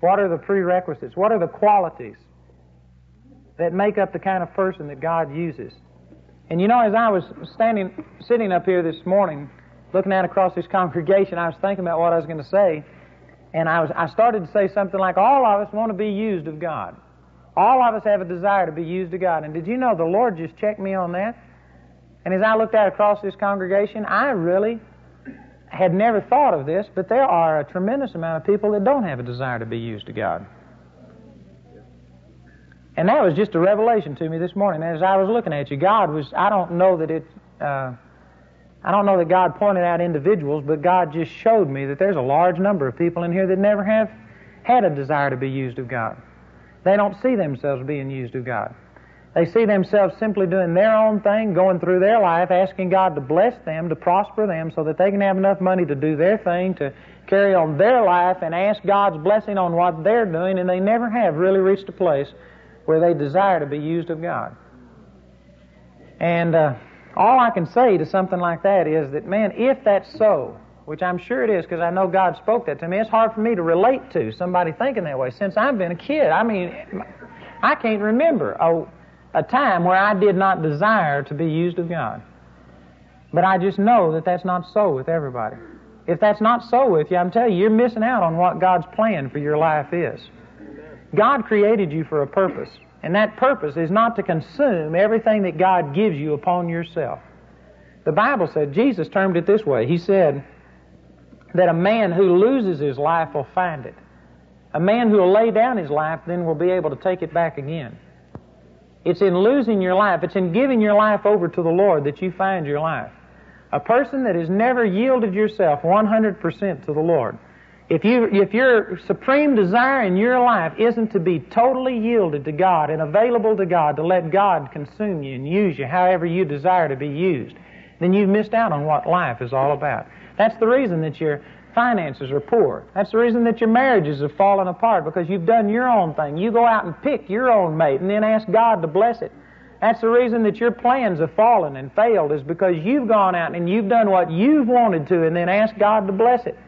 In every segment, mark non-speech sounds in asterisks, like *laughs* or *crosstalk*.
What are the prerequisites? What are the qualities that make up the kind of person that God uses? And you know, as I was standing, sitting up here this morning, looking out across this congregation, I was thinking about what I was going to say, and I was, I started to say something like, all of us want to be used of God. All of us have a desire to be used of God. And did you know the Lord just checked me on that? And as I looked out across this congregation, I really had never thought of this, but there are a tremendous amount of people that don't have a desire to be used to God. And that was just a revelation to me this morning. As I was looking at you, God was, I don't know that it, uh, I don't know that God pointed out individuals, but God just showed me that there's a large number of people in here that never have had a desire to be used of God. They don't see themselves being used of God. They see themselves simply doing their own thing, going through their life, asking God to bless them, to prosper them, so that they can have enough money to do their thing, to carry on their life, and ask God's blessing on what they're doing, and they never have really reached a place where they desire to be used of God. And uh, all I can say to something like that is that, man, if that's so, which I'm sure it is because I know God spoke that to me, it's hard for me to relate to somebody thinking that way since I've been a kid. I mean, I can't remember a, a time where I did not desire to be used of God. But I just know that that's not so with everybody. If that's not so with you, I'm telling you, you're missing out on what God's plan for your life is. God created you for a purpose, and that purpose is not to consume everything that God gives you upon yourself. The Bible said, Jesus termed it this way. He said that a man who loses his life will find it. A man who will lay down his life then will be able to take it back again. It's in losing your life, it's in giving your life over to the Lord that you find your life. A person that has never yielded yourself 100% to the Lord if, you, if your supreme desire in your life isn't to be totally yielded to God and available to God to let God consume you and use you however you desire to be used, then you've missed out on what life is all about. That's the reason that your finances are poor. That's the reason that your marriages have fallen apart because you've done your own thing. You go out and pick your own mate and then ask God to bless it. That's the reason that your plans have fallen and failed is because you've gone out and you've done what you've wanted to and then asked God to bless it.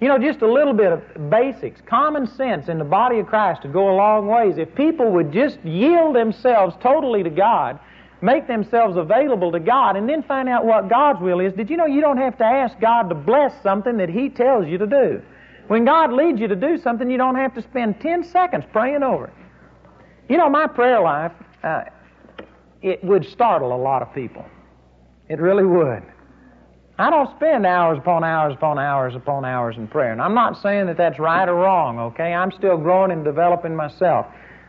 You know, just a little bit of basics, common sense in the body of Christ to go a long ways. If people would just yield themselves totally to God, make themselves available to God, and then find out what God's will is, did you know you don't have to ask God to bless something that He tells you to do? When God leads you to do something, you don't have to spend 10 seconds praying over it. You know, my prayer life, uh, it would startle a lot of people. It really would. I don't spend hours upon hours upon hours upon hours in prayer. And I'm not saying that that's right or wrong, okay? I'm still growing and developing myself.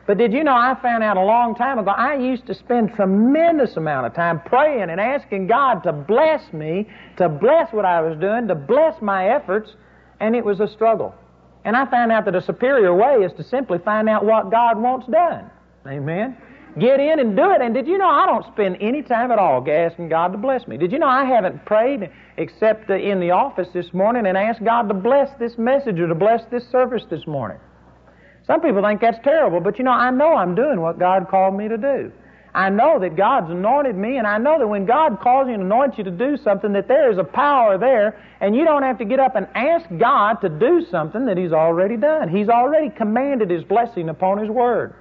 But did you know I found out a long time ago I used to spend tremendous amount of time praying and asking God to bless me, to bless what I was doing, to bless my efforts, and it was a struggle. And I found out that a superior way is to simply find out what God wants done. Amen. Get in and do it. And did you know I don't spend any time at all asking God to bless me? Did you know I haven't prayed except in the office this morning and asked God to bless this message or to bless this service this morning? Some people think that's terrible, but you know, I know I'm doing what God called me to do. I know that God's anointed me, and I know that when God calls you and anoints you to do something, that there is a power there, and you don't have to get up and ask God to do something that He's already done. He's already commanded His blessing upon His Word.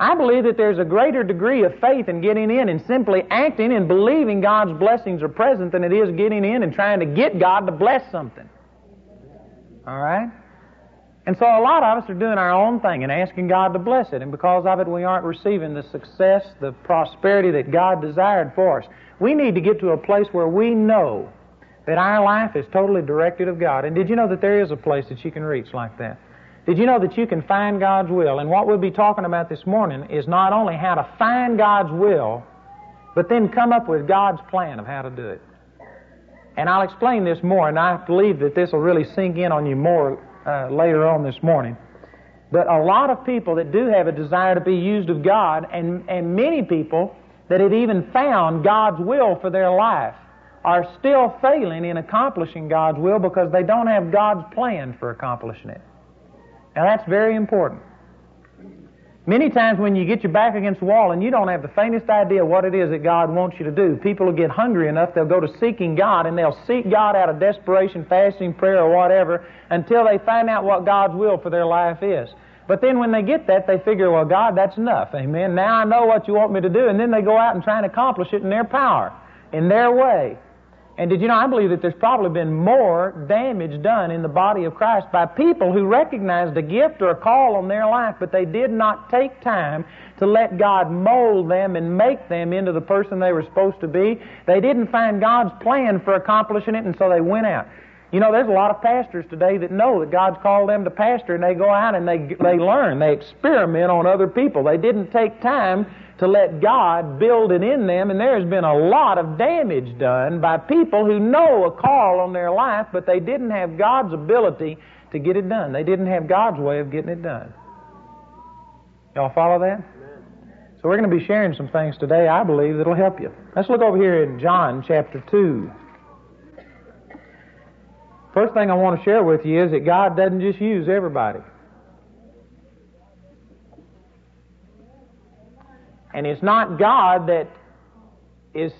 I believe that there's a greater degree of faith in getting in and simply acting and believing God's blessings are present than it is getting in and trying to get God to bless something. All right? And so a lot of us are doing our own thing and asking God to bless it, and because of it, we aren't receiving the success, the prosperity that God desired for us. We need to get to a place where we know that our life is totally directed of God. And did you know that there is a place that you can reach like that? Did you know that you can find God's will? And what we'll be talking about this morning is not only how to find God's will, but then come up with God's plan of how to do it. And I'll explain this more, and I believe that this will really sink in on you more uh, later on this morning. But a lot of people that do have a desire to be used of God, and, and many people that have even found God's will for their life, are still failing in accomplishing God's will because they don't have God's plan for accomplishing it. Now that's very important. Many times when you get your back against the wall and you don't have the faintest idea what it is that God wants you to do, people will get hungry enough, they'll go to seeking God and they'll seek God out of desperation, fasting, prayer, or whatever, until they find out what God's will for their life is. But then when they get that, they figure, well, God, that's enough. Amen. Now I know what you want me to do. And then they go out and try and accomplish it in their power, in their way. And did you know, I believe that there's probably been more damage done in the body of Christ by people who recognized a gift or a call on their life, but they did not take time to let God mold them and make them into the person they were supposed to be. They didn't find God's plan for accomplishing it, and so they went out. You know, there's a lot of pastors today that know that God's called them to pastor, and they go out and they, they learn, they experiment on other people. They didn't take time to let God build it in them, and there has been a lot of damage done by people who know a call on their life, but they didn't have God's ability to get it done. They didn't have God's way of getting it done. Y'all follow that? So we're going to be sharing some things today, I believe, that'll help you. Let's look over here in John chapter 2. First thing I want to share with you is that God doesn't just use everybody. And it's not God that is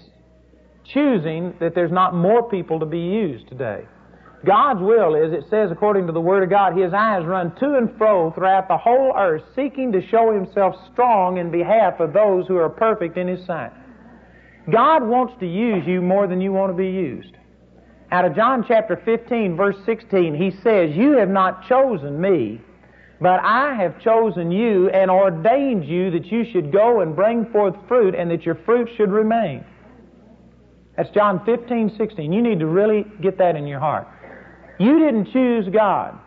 choosing that there's not more people to be used today. God's will is, it says according to the Word of God, His eyes run to and fro throughout the whole earth, seeking to show Himself strong in behalf of those who are perfect in His sight. God wants to use you more than you want to be used. Out of John chapter 15, verse 16, He says, You have not chosen me, but I have chosen you and ordained you that you should go and bring forth fruit and that your fruit should remain. That's John 15, 16. You need to really get that in your heart. You didn't choose God,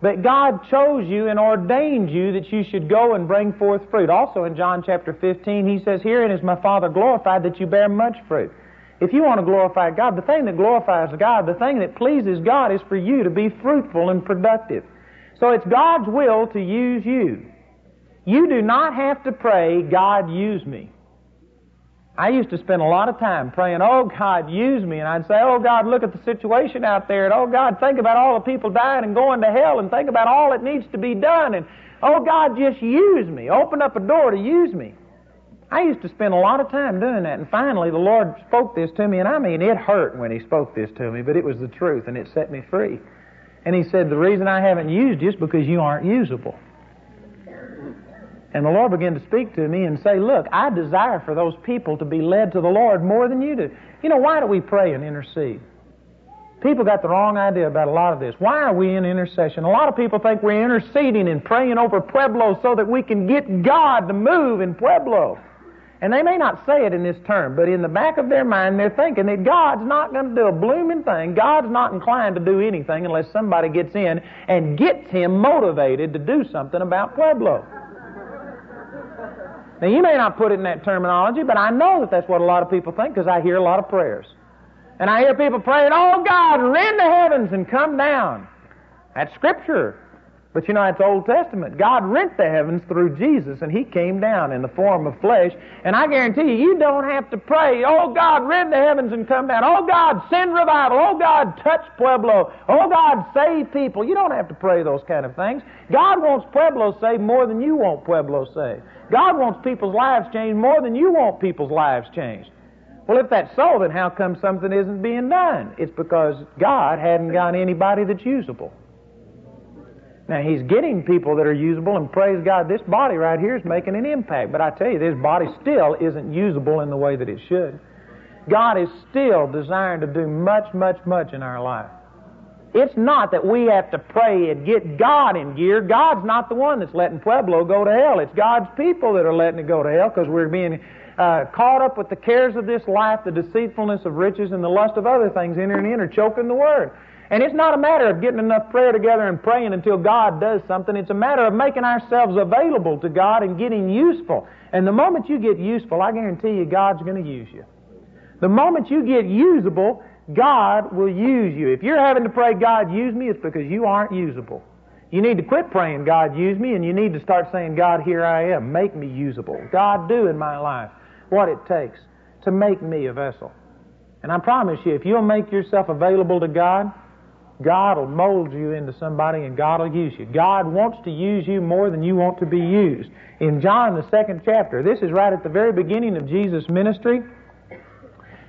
but God chose you and ordained you that you should go and bring forth fruit. Also in John chapter 15, he says, Herein is my Father glorified that you bear much fruit. If you want to glorify God, the thing that glorifies God, the thing that pleases God is for you to be fruitful and productive. So it's God's will to use you. You do not have to pray, God, use me. I used to spend a lot of time praying, oh God, use me. And I'd say, oh God, look at the situation out there. And oh God, think about all the people dying and going to hell and think about all that needs to be done. And oh God, just use me. Open up a door to use me. I used to spend a lot of time doing that. And finally, the Lord spoke this to me. And I mean, it hurt when He spoke this to me, but it was the truth and it set me free. And he said, The reason I haven't used you is because you aren't usable. And the Lord began to speak to me and say, Look, I desire for those people to be led to the Lord more than you do. You know, why do we pray and intercede? People got the wrong idea about a lot of this. Why are we in intercession? A lot of people think we're interceding and praying over Pueblo so that we can get God to move in Pueblo. And they may not say it in this term, but in the back of their mind, they're thinking that God's not going to do a blooming thing. God's not inclined to do anything unless somebody gets in and gets him motivated to do something about Pueblo. Now, you may not put it in that terminology, but I know that that's what a lot of people think because I hear a lot of prayers. And I hear people praying, Oh God, rend the heavens and come down. That's Scripture. But you know, it's Old Testament. God rent the heavens through Jesus, and He came down in the form of flesh. And I guarantee you, you don't have to pray, oh God, rent the heavens and come down. Oh God, send revival. Oh God, touch Pueblo. Oh God, save people. You don't have to pray those kind of things. God wants Pueblo saved more than you want Pueblo saved. God wants people's lives changed more than you want people's lives changed. Well, if that's so, then how come something isn't being done? It's because God hadn't got anybody that's usable. Now, he's getting people that are usable, and praise God, this body right here is making an impact. But I tell you, this body still isn't usable in the way that it should. God is still desiring to do much, much, much in our life. It's not that we have to pray and get God in gear. God's not the one that's letting Pueblo go to hell. It's God's people that are letting it go to hell because we're being uh, caught up with the cares of this life, the deceitfulness of riches, and the lust of other things entering in or choking the Word. And it's not a matter of getting enough prayer together and praying until God does something. It's a matter of making ourselves available to God and getting useful. And the moment you get useful, I guarantee you God's going to use you. The moment you get usable, God will use you. If you're having to pray, God, use me, it's because you aren't usable. You need to quit praying, God, use me, and you need to start saying, God, here I am. Make me usable. God, do in my life what it takes to make me a vessel. And I promise you, if you'll make yourself available to God, God will mold you into somebody and God will use you. God wants to use you more than you want to be used. In John, the second chapter, this is right at the very beginning of Jesus' ministry.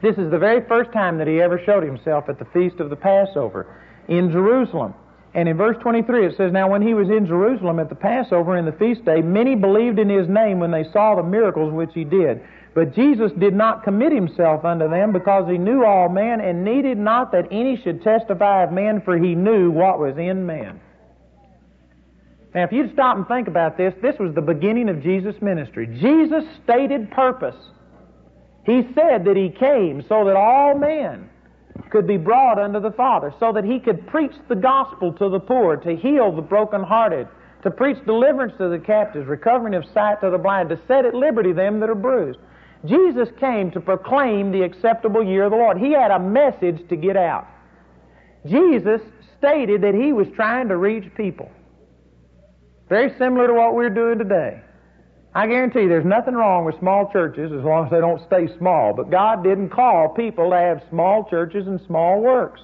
This is the very first time that he ever showed himself at the feast of the Passover in Jerusalem. And in verse 23 it says, Now when he was in Jerusalem at the Passover in the feast day, many believed in his name when they saw the miracles which he did. But Jesus did not commit himself unto them because he knew all men and needed not that any should testify of men, for he knew what was in man. Now, if you'd stop and think about this, this was the beginning of Jesus' ministry. Jesus' stated purpose. He said that he came so that all men could be brought unto the Father, so that he could preach the gospel to the poor, to heal the brokenhearted, to preach deliverance to the captives, recovering of sight to the blind, to set at liberty them that are bruised. Jesus came to proclaim the acceptable year of the Lord. He had a message to get out. Jesus stated that he was trying to reach people. Very similar to what we're doing today. I guarantee you there's nothing wrong with small churches as long as they don't stay small. But God didn't call people to have small churches and small works.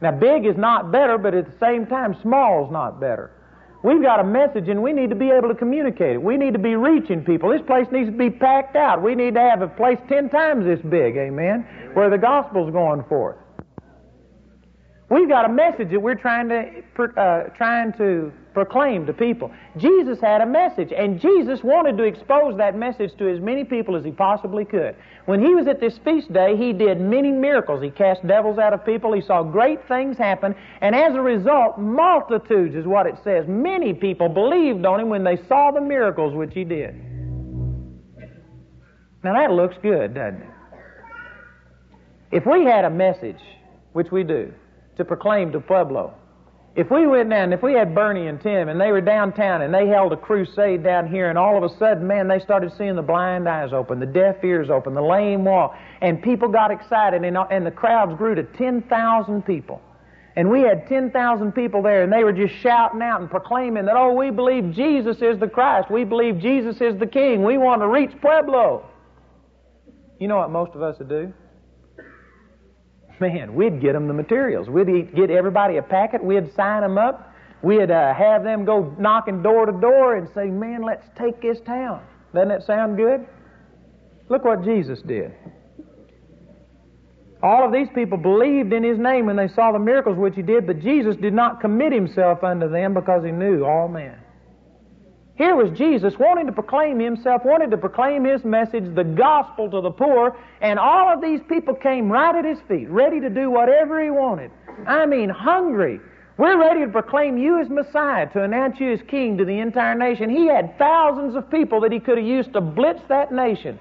Now, big is not better, but at the same time, small is not better. We've got a message and we need to be able to communicate it. We need to be reaching people. This place needs to be packed out. We need to have a place ten times this big, amen, where the gospel's going forth. We've got a message that we're trying to, uh, trying to proclaim to people. Jesus had a message, and Jesus wanted to expose that message to as many people as he possibly could. When he was at this feast day, he did many miracles. He cast devils out of people. He saw great things happen, and as a result, multitudes is what it says. Many people believed on him when they saw the miracles which he did. Now that looks good, doesn't it? If we had a message, which we do, to proclaim to Pueblo, if we went down, if we had Bernie and Tim and they were downtown and they held a crusade down here and all of a sudden, man, they started seeing the blind eyes open, the deaf ears open, the lame walk, and people got excited and, and the crowds grew to 10,000 people. And we had 10,000 people there and they were just shouting out and proclaiming that, oh, we believe Jesus is the Christ. We believe Jesus is the King. We want to reach Pueblo. You know what most of us would do? Man, we'd get them the materials. We'd get everybody a packet. We'd sign them up. We'd uh, have them go knocking door to door and say, man, let's take this town. Doesn't that sound good? Look what Jesus did. All of these people believed in his name when they saw the miracles which he did, but Jesus did not commit himself unto them because he knew all men. Here was Jesus wanting to proclaim himself, wanting to proclaim his message, the gospel to the poor, and all of these people came right at his feet, ready to do whatever he wanted. I mean, hungry. We're ready to proclaim you as Messiah, to announce you as King to the entire nation. He had thousands of people that he could have used to blitz that nation.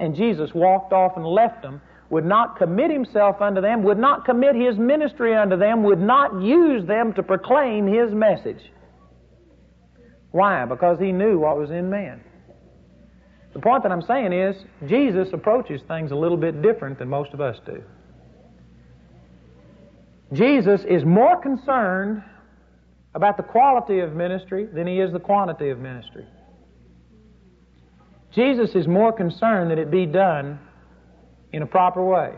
And Jesus walked off and left them, would not commit himself unto them, would not commit his ministry unto them, would not use them to proclaim his message. Why? Because he knew what was in man. The point that I'm saying is, Jesus approaches things a little bit different than most of us do. Jesus is more concerned about the quality of ministry than he is the quantity of ministry. Jesus is more concerned that it be done in a proper way.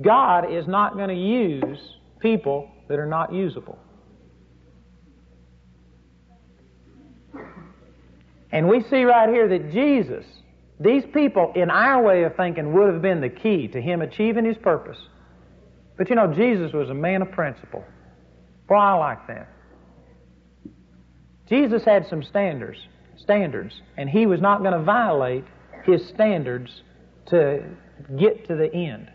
God is not going to use people that are not usable. And we see right here that Jesus, these people, in our way of thinking, would have been the key to him achieving his purpose. But you know, Jesus was a man of principle. Boy, I like that. Jesus had some standards, standards, and he was not going to violate his standards to get to the end.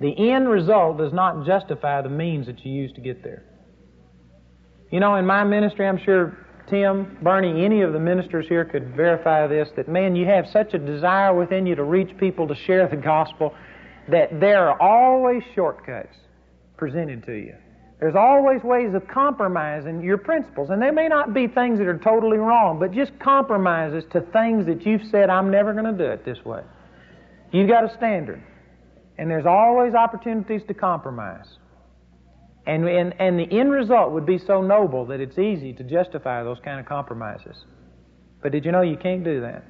The end result does not justify the means that you use to get there. You know, in my ministry, I'm sure Tim, Bernie, any of the ministers here could verify this that, man, you have such a desire within you to reach people, to share the gospel, that there are always shortcuts presented to you. There's always ways of compromising your principles. And they may not be things that are totally wrong, but just compromises to things that you've said, I'm never going to do it this way. You've got a standard. And there's always opportunities to compromise. And, and, and the end result would be so noble that it's easy to justify those kind of compromises. But did you know you can't do that?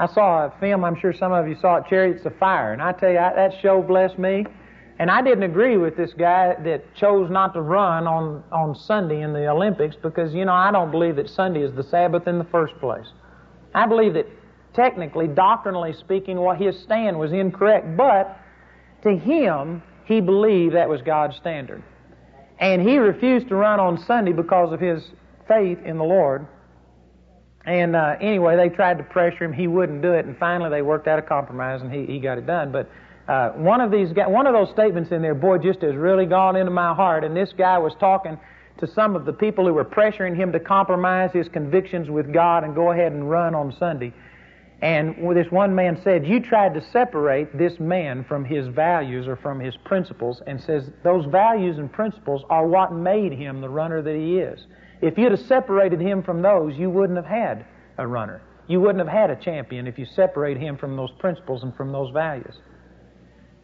I saw a film, I'm sure some of you saw it, Chariots of Fire, and I tell you, I, that show blessed me. And I didn't agree with this guy that chose not to run on, on Sunday in the Olympics because, you know, I don't believe that Sunday is the Sabbath in the first place. I believe that technically, doctrinally speaking, what his stand was incorrect, but to him, he believed that was God's standard. And he refused to run on Sunday because of his faith in the Lord. And uh, anyway, they tried to pressure him. He wouldn't do it. And finally, they worked out a compromise and he, he got it done. But uh, one of these, one of those statements in there, boy, just has really gone into my heart. And this guy was talking to some of the people who were pressuring him to compromise his convictions with God and go ahead and run on Sunday. And this one man said, You tried to separate this man from his values or from his principles, and says those values and principles are what made him the runner that he is. If you'd have separated him from those, you wouldn't have had a runner. You wouldn't have had a champion if you separate him from those principles and from those values.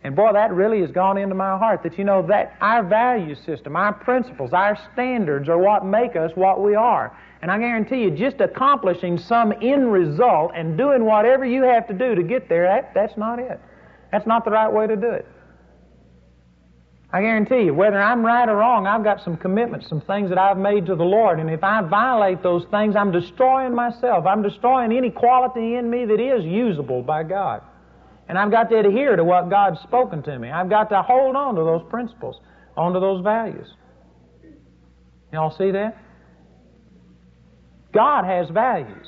And boy, that really has gone into my heart that you know that our value system, our principles, our standards are what make us what we are. And I guarantee you, just accomplishing some end result and doing whatever you have to do to get there, that, that's not it. That's not the right way to do it. I guarantee you, whether I'm right or wrong, I've got some commitments, some things that I've made to the Lord. And if I violate those things, I'm destroying myself. I'm destroying any quality in me that is usable by God. And I've got to adhere to what God's spoken to me. I've got to hold on to those principles, onto those values. Y'all see that? God has values.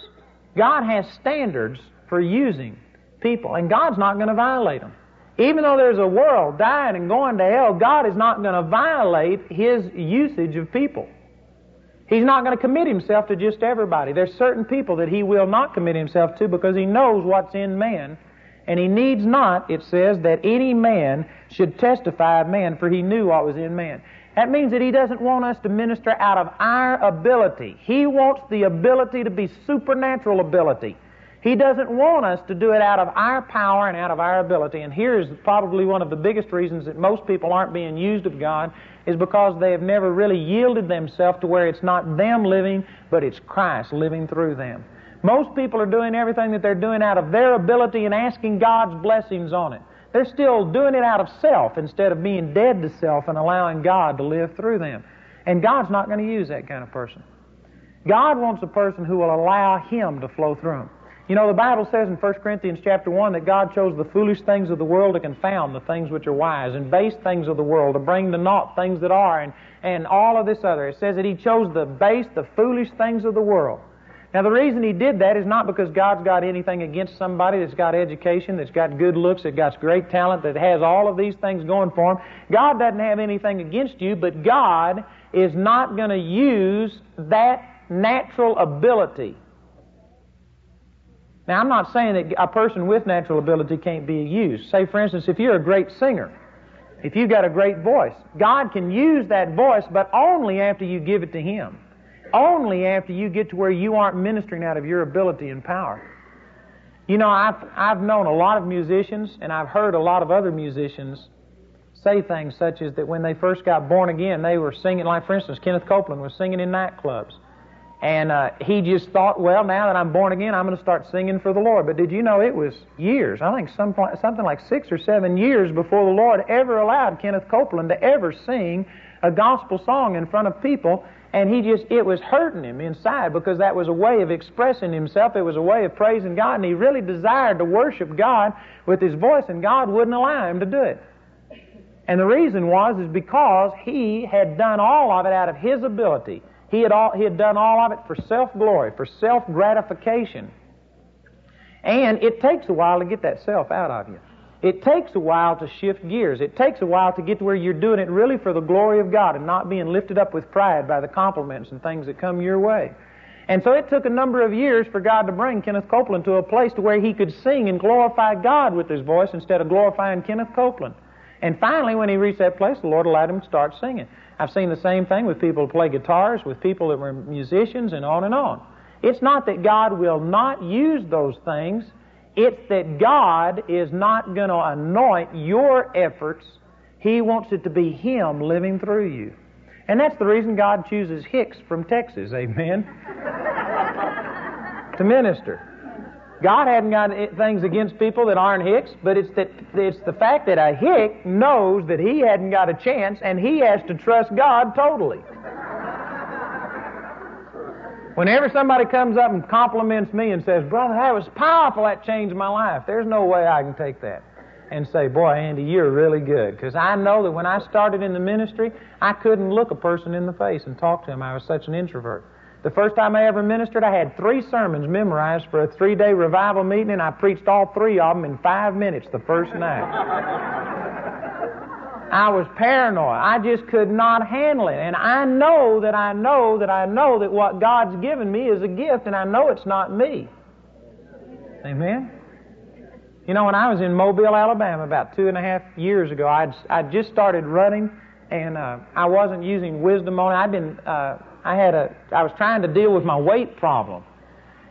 God has standards for using people, and God's not going to violate them. Even though there's a world dying and going to hell, God is not going to violate His usage of people. He's not going to commit Himself to just everybody. There's certain people that He will not commit Himself to because He knows what's in man and he needs not, it says, that any man should testify of man, for he knew what was in man. That means that he doesn't want us to minister out of our ability. He wants the ability to be supernatural ability. He doesn't want us to do it out of our power and out of our ability. And here's probably one of the biggest reasons that most people aren't being used of God is because they have never really yielded themselves to where it's not them living, but it's Christ living through them. Most people are doing everything that they're doing out of their ability and asking God's blessings on it. They're still doing it out of self instead of being dead to self and allowing God to live through them. And God's not going to use that kind of person. God wants a person who will allow Him to flow through them. You know, the Bible says in 1 Corinthians chapter 1 that God chose the foolish things of the world to confound the things which are wise, and base things of the world to bring to naught things that are, and, and all of this other. It says that He chose the base, the foolish things of the world now, the reason he did that is not because God's got anything against somebody that's got education, that's got good looks, that's got great talent, that has all of these things going for him. God doesn't have anything against you, but God is not going to use that natural ability. Now, I'm not saying that a person with natural ability can't be used. Say, for instance, if you're a great singer, if you've got a great voice, God can use that voice, but only after you give it to Him only after you get to where you aren't ministering out of your ability and power. You know, I've, I've known a lot of musicians, and I've heard a lot of other musicians say things such as that when they first got born again, they were singing, like for instance, Kenneth Copeland was singing in nightclubs. And uh, he just thought, well, now that I'm born again, I'm going to start singing for the Lord. But did you know it was years, I think some, something like six or seven years before the Lord ever allowed Kenneth Copeland to ever sing a gospel song in front of people and he just, it was hurting him inside because that was a way of expressing himself. It was a way of praising God. And he really desired to worship God with his voice, and God wouldn't allow him to do it. And the reason was, is because he had done all of it out of his ability. He had, all, he had done all of it for self glory, for self gratification. And it takes a while to get that self out of you. It takes a while to shift gears. It takes a while to get to where you're doing it really for the glory of God and not being lifted up with pride by the compliments and things that come your way. And so it took a number of years for God to bring Kenneth Copeland to a place to where he could sing and glorify God with his voice instead of glorifying Kenneth Copeland. And finally, when he reached that place, the Lord allowed him to start singing. I've seen the same thing with people who play guitars, with people that were musicians, and on and on. It's not that God will not use those things. It's that God is not going to anoint your efforts. He wants it to be Him living through you. And that's the reason God chooses Hicks from Texas, amen, *laughs* to minister. God hadn't got things against people that aren't Hicks, but it's that it's the fact that a Hick knows that he hadn't got a chance and he has to trust God totally. Whenever somebody comes up and compliments me and says, Brother, that was powerful, that changed my life, there's no way I can take that and say, Boy, Andy, you're really good. Because I know that when I started in the ministry, I couldn't look a person in the face and talk to them. I was such an introvert. The first time I ever ministered, I had three sermons memorized for a three day revival meeting, and I preached all three of them in five minutes the first night. I was paranoid. I just could not handle it. And I know that I know that I know that what God's given me is a gift, and I know it's not me. Amen? You know, when I was in Mobile, Alabama, about two and a half years ago, I'd, I'd just started running, and uh, I wasn't using wisdom on it. I'd been, uh, I had a, I was trying to deal with my weight problem.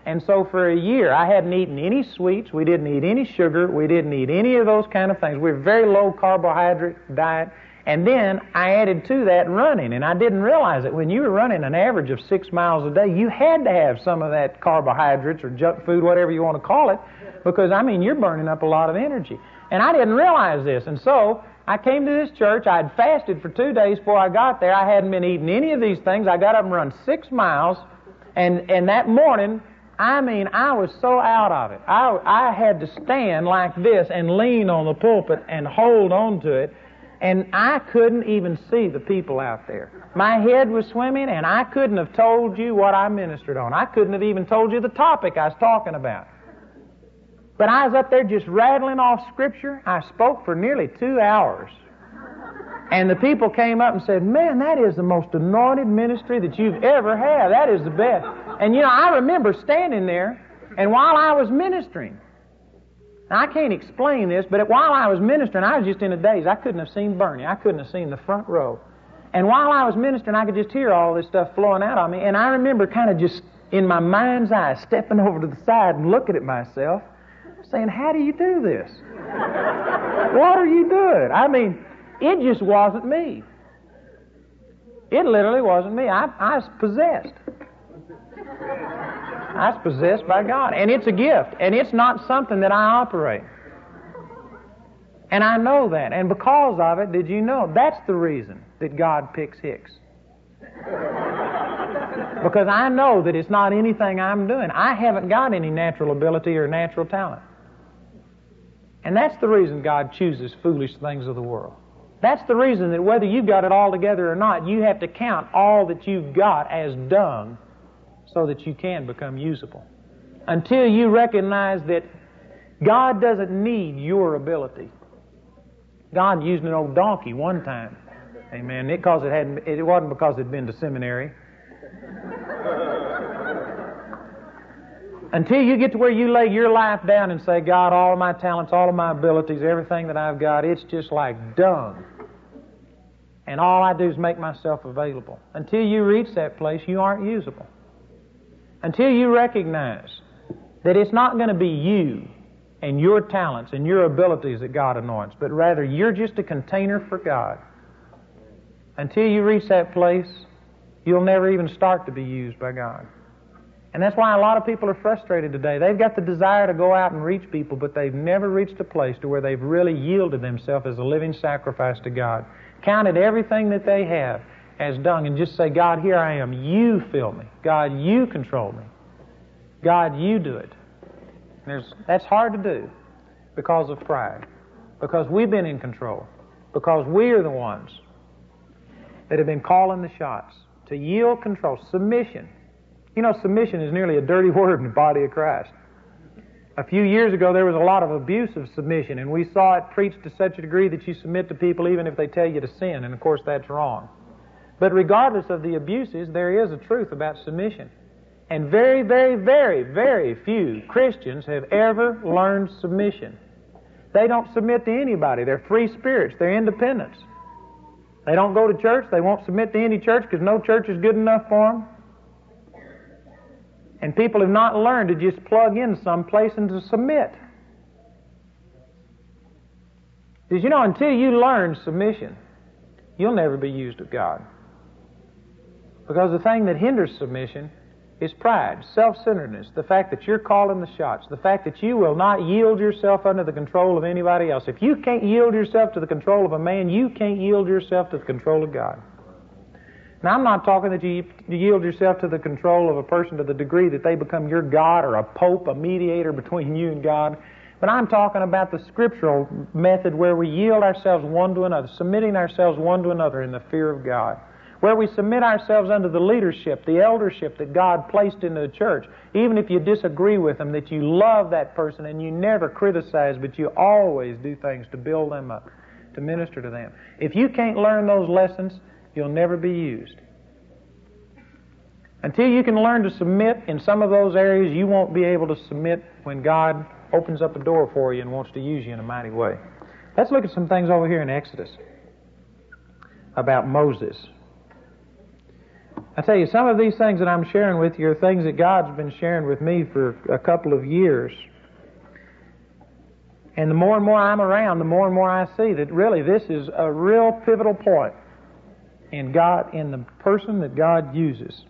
And so for a year, I hadn't eaten any sweets. We didn't eat any sugar. We didn't eat any of those kind of things. We were very low carbohydrate diet. And then I added to that running, and I didn't realize that when you were running an average of six miles a day, you had to have some of that carbohydrates or junk food, whatever you want to call it, because I mean you're burning up a lot of energy. And I didn't realize this, and so I came to this church. I had fasted for two days before I got there. I hadn't been eating any of these things. I got up and run six miles, and and that morning I mean, I was so out of it. I, I had to stand like this and lean on the pulpit and hold on to it, and I couldn't even see the people out there. My head was swimming, and I couldn't have told you what I ministered on. I couldn't have even told you the topic I was talking about. But I was up there just rattling off Scripture. I spoke for nearly two hours. And the people came up and said, Man, that is the most anointed ministry that you've ever had. That is the best. And you know, I remember standing there, and while I was ministering, I can't explain this, but while I was ministering, I was just in a daze. I couldn't have seen Bernie. I couldn't have seen the front row. And while I was ministering, I could just hear all this stuff flowing out of me. And I remember kind of just in my mind's eye stepping over to the side and looking at myself, saying, How do you do this? what are you doing? I mean, it just wasn't me. It literally wasn't me. I, I was possessed. I was possessed by God. And it's a gift. And it's not something that I operate. And I know that. And because of it, did you know? That's the reason that God picks Hicks. because I know that it's not anything I'm doing. I haven't got any natural ability or natural talent. And that's the reason God chooses foolish things of the world. That's the reason that whether you've got it all together or not, you have to count all that you've got as dung so that you can become usable. Until you recognize that God doesn't need your ability. God used an old donkey one time. Amen. It, cause it, hadn't, it wasn't because it had been to seminary. Until you get to where you lay your life down and say, God, all of my talents, all of my abilities, everything that I've got, it's just like dung and all I do is make myself available. Until you reach that place, you aren't usable. Until you recognize that it's not going to be you and your talents and your abilities that God anoints, but rather you're just a container for God. Until you reach that place, you'll never even start to be used by God. And that's why a lot of people are frustrated today. They've got the desire to go out and reach people, but they've never reached a place to where they've really yielded themselves as a living sacrifice to God counted everything that they have as dung and just say, God, here I am. You fill me. God, you control me. God, you do it. There's, that's hard to do because of pride, because we've been in control, because we are the ones that have been calling the shots to yield control, submission. You know, submission is nearly a dirty *laughs* word in the body of Christ. A few years ago, there was a lot of abuse of submission, and we saw it preached to such a degree that you submit to people even if they tell you to sin, and of course that's wrong. But regardless of the abuses, there is a truth about submission. And very, very, very, very few Christians have ever learned submission. They don't submit to anybody. They're free spirits. They're independents. They don't go to church. They won't submit to any church because no church is good enough for them. And people have not learned to just plug in someplace and to submit. Because you know, until you learn submission, you'll never be used of God. Because the thing that hinders submission is pride, self centeredness, the fact that you're calling the shots, the fact that you will not yield yourself under the control of anybody else. If you can't yield yourself to the control of a man, you can't yield yourself to the control of God. Now, I'm not talking that you yield yourself to the control of a person to the degree that they become your God or a pope, a mediator between you and God. But I'm talking about the scriptural method where we yield ourselves one to another, submitting ourselves one to another in the fear of God where we submit ourselves under the leadership, the eldership that God placed into the church, even if you disagree with them, that you love that person and you never criticize, but you always do things to build them up, to minister to them. If you can't learn those lessons, you'll never be used. Until you can learn to submit in some of those areas, you won't be able to submit when God opens up a door for you and wants to use you in a mighty way. Let's look at some things over here in Exodus about Moses. I tell you, some of these things that I'm sharing with you are things that God's been sharing with me for a couple of years. And the more and more I'm around, the more and more I see that really this is a real pivotal point in God, in the person that God uses.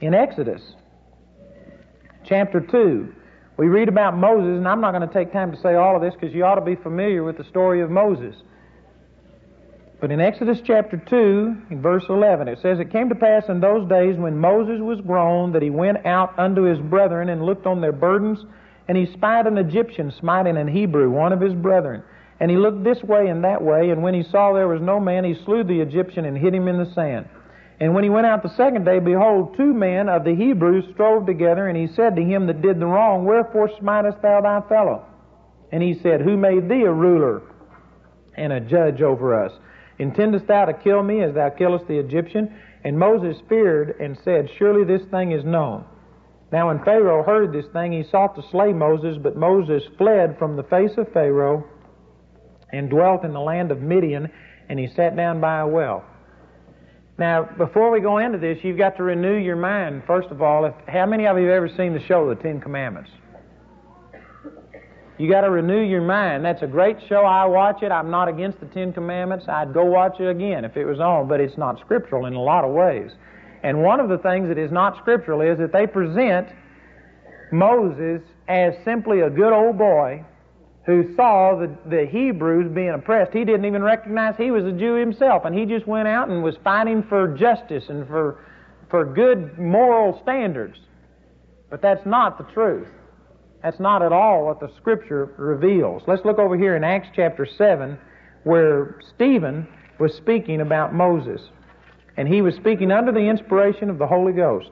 In Exodus chapter 2, we read about Moses, and I'm not going to take time to say all of this because you ought to be familiar with the story of Moses. But in Exodus chapter 2, in verse 11, it says, It came to pass in those days when Moses was grown that he went out unto his brethren and looked on their burdens, and he spied an Egyptian smiting an Hebrew, one of his brethren. And he looked this way and that way, and when he saw there was no man, he slew the Egyptian and hid him in the sand. And when he went out the second day, behold, two men of the Hebrews strove together, and he said to him that did the wrong, Wherefore smitest thou thy fellow? And he said, Who made thee a ruler and a judge over us? Intendest thou to kill me as thou killest the Egyptian? And Moses feared and said, Surely this thing is known. Now when Pharaoh heard this thing, he sought to slay Moses, but Moses fled from the face of Pharaoh and dwelt in the land of Midian, and he sat down by a well. Now, before we go into this, you've got to renew your mind, first of all. If, how many of you have ever seen the show, The Ten Commandments? You got to renew your mind. That's a great show. I watch it. I'm not against the Ten Commandments. I'd go watch it again if it was on, but it's not scriptural in a lot of ways. And one of the things that is not scriptural is that they present Moses as simply a good old boy who saw the, the Hebrews being oppressed. He didn't even recognize he was a Jew himself, and he just went out and was fighting for justice and for, for good moral standards. But that's not the truth. That's not at all what the Scripture reveals. Let's look over here in Acts chapter 7, where Stephen was speaking about Moses. And he was speaking under the inspiration of the Holy Ghost.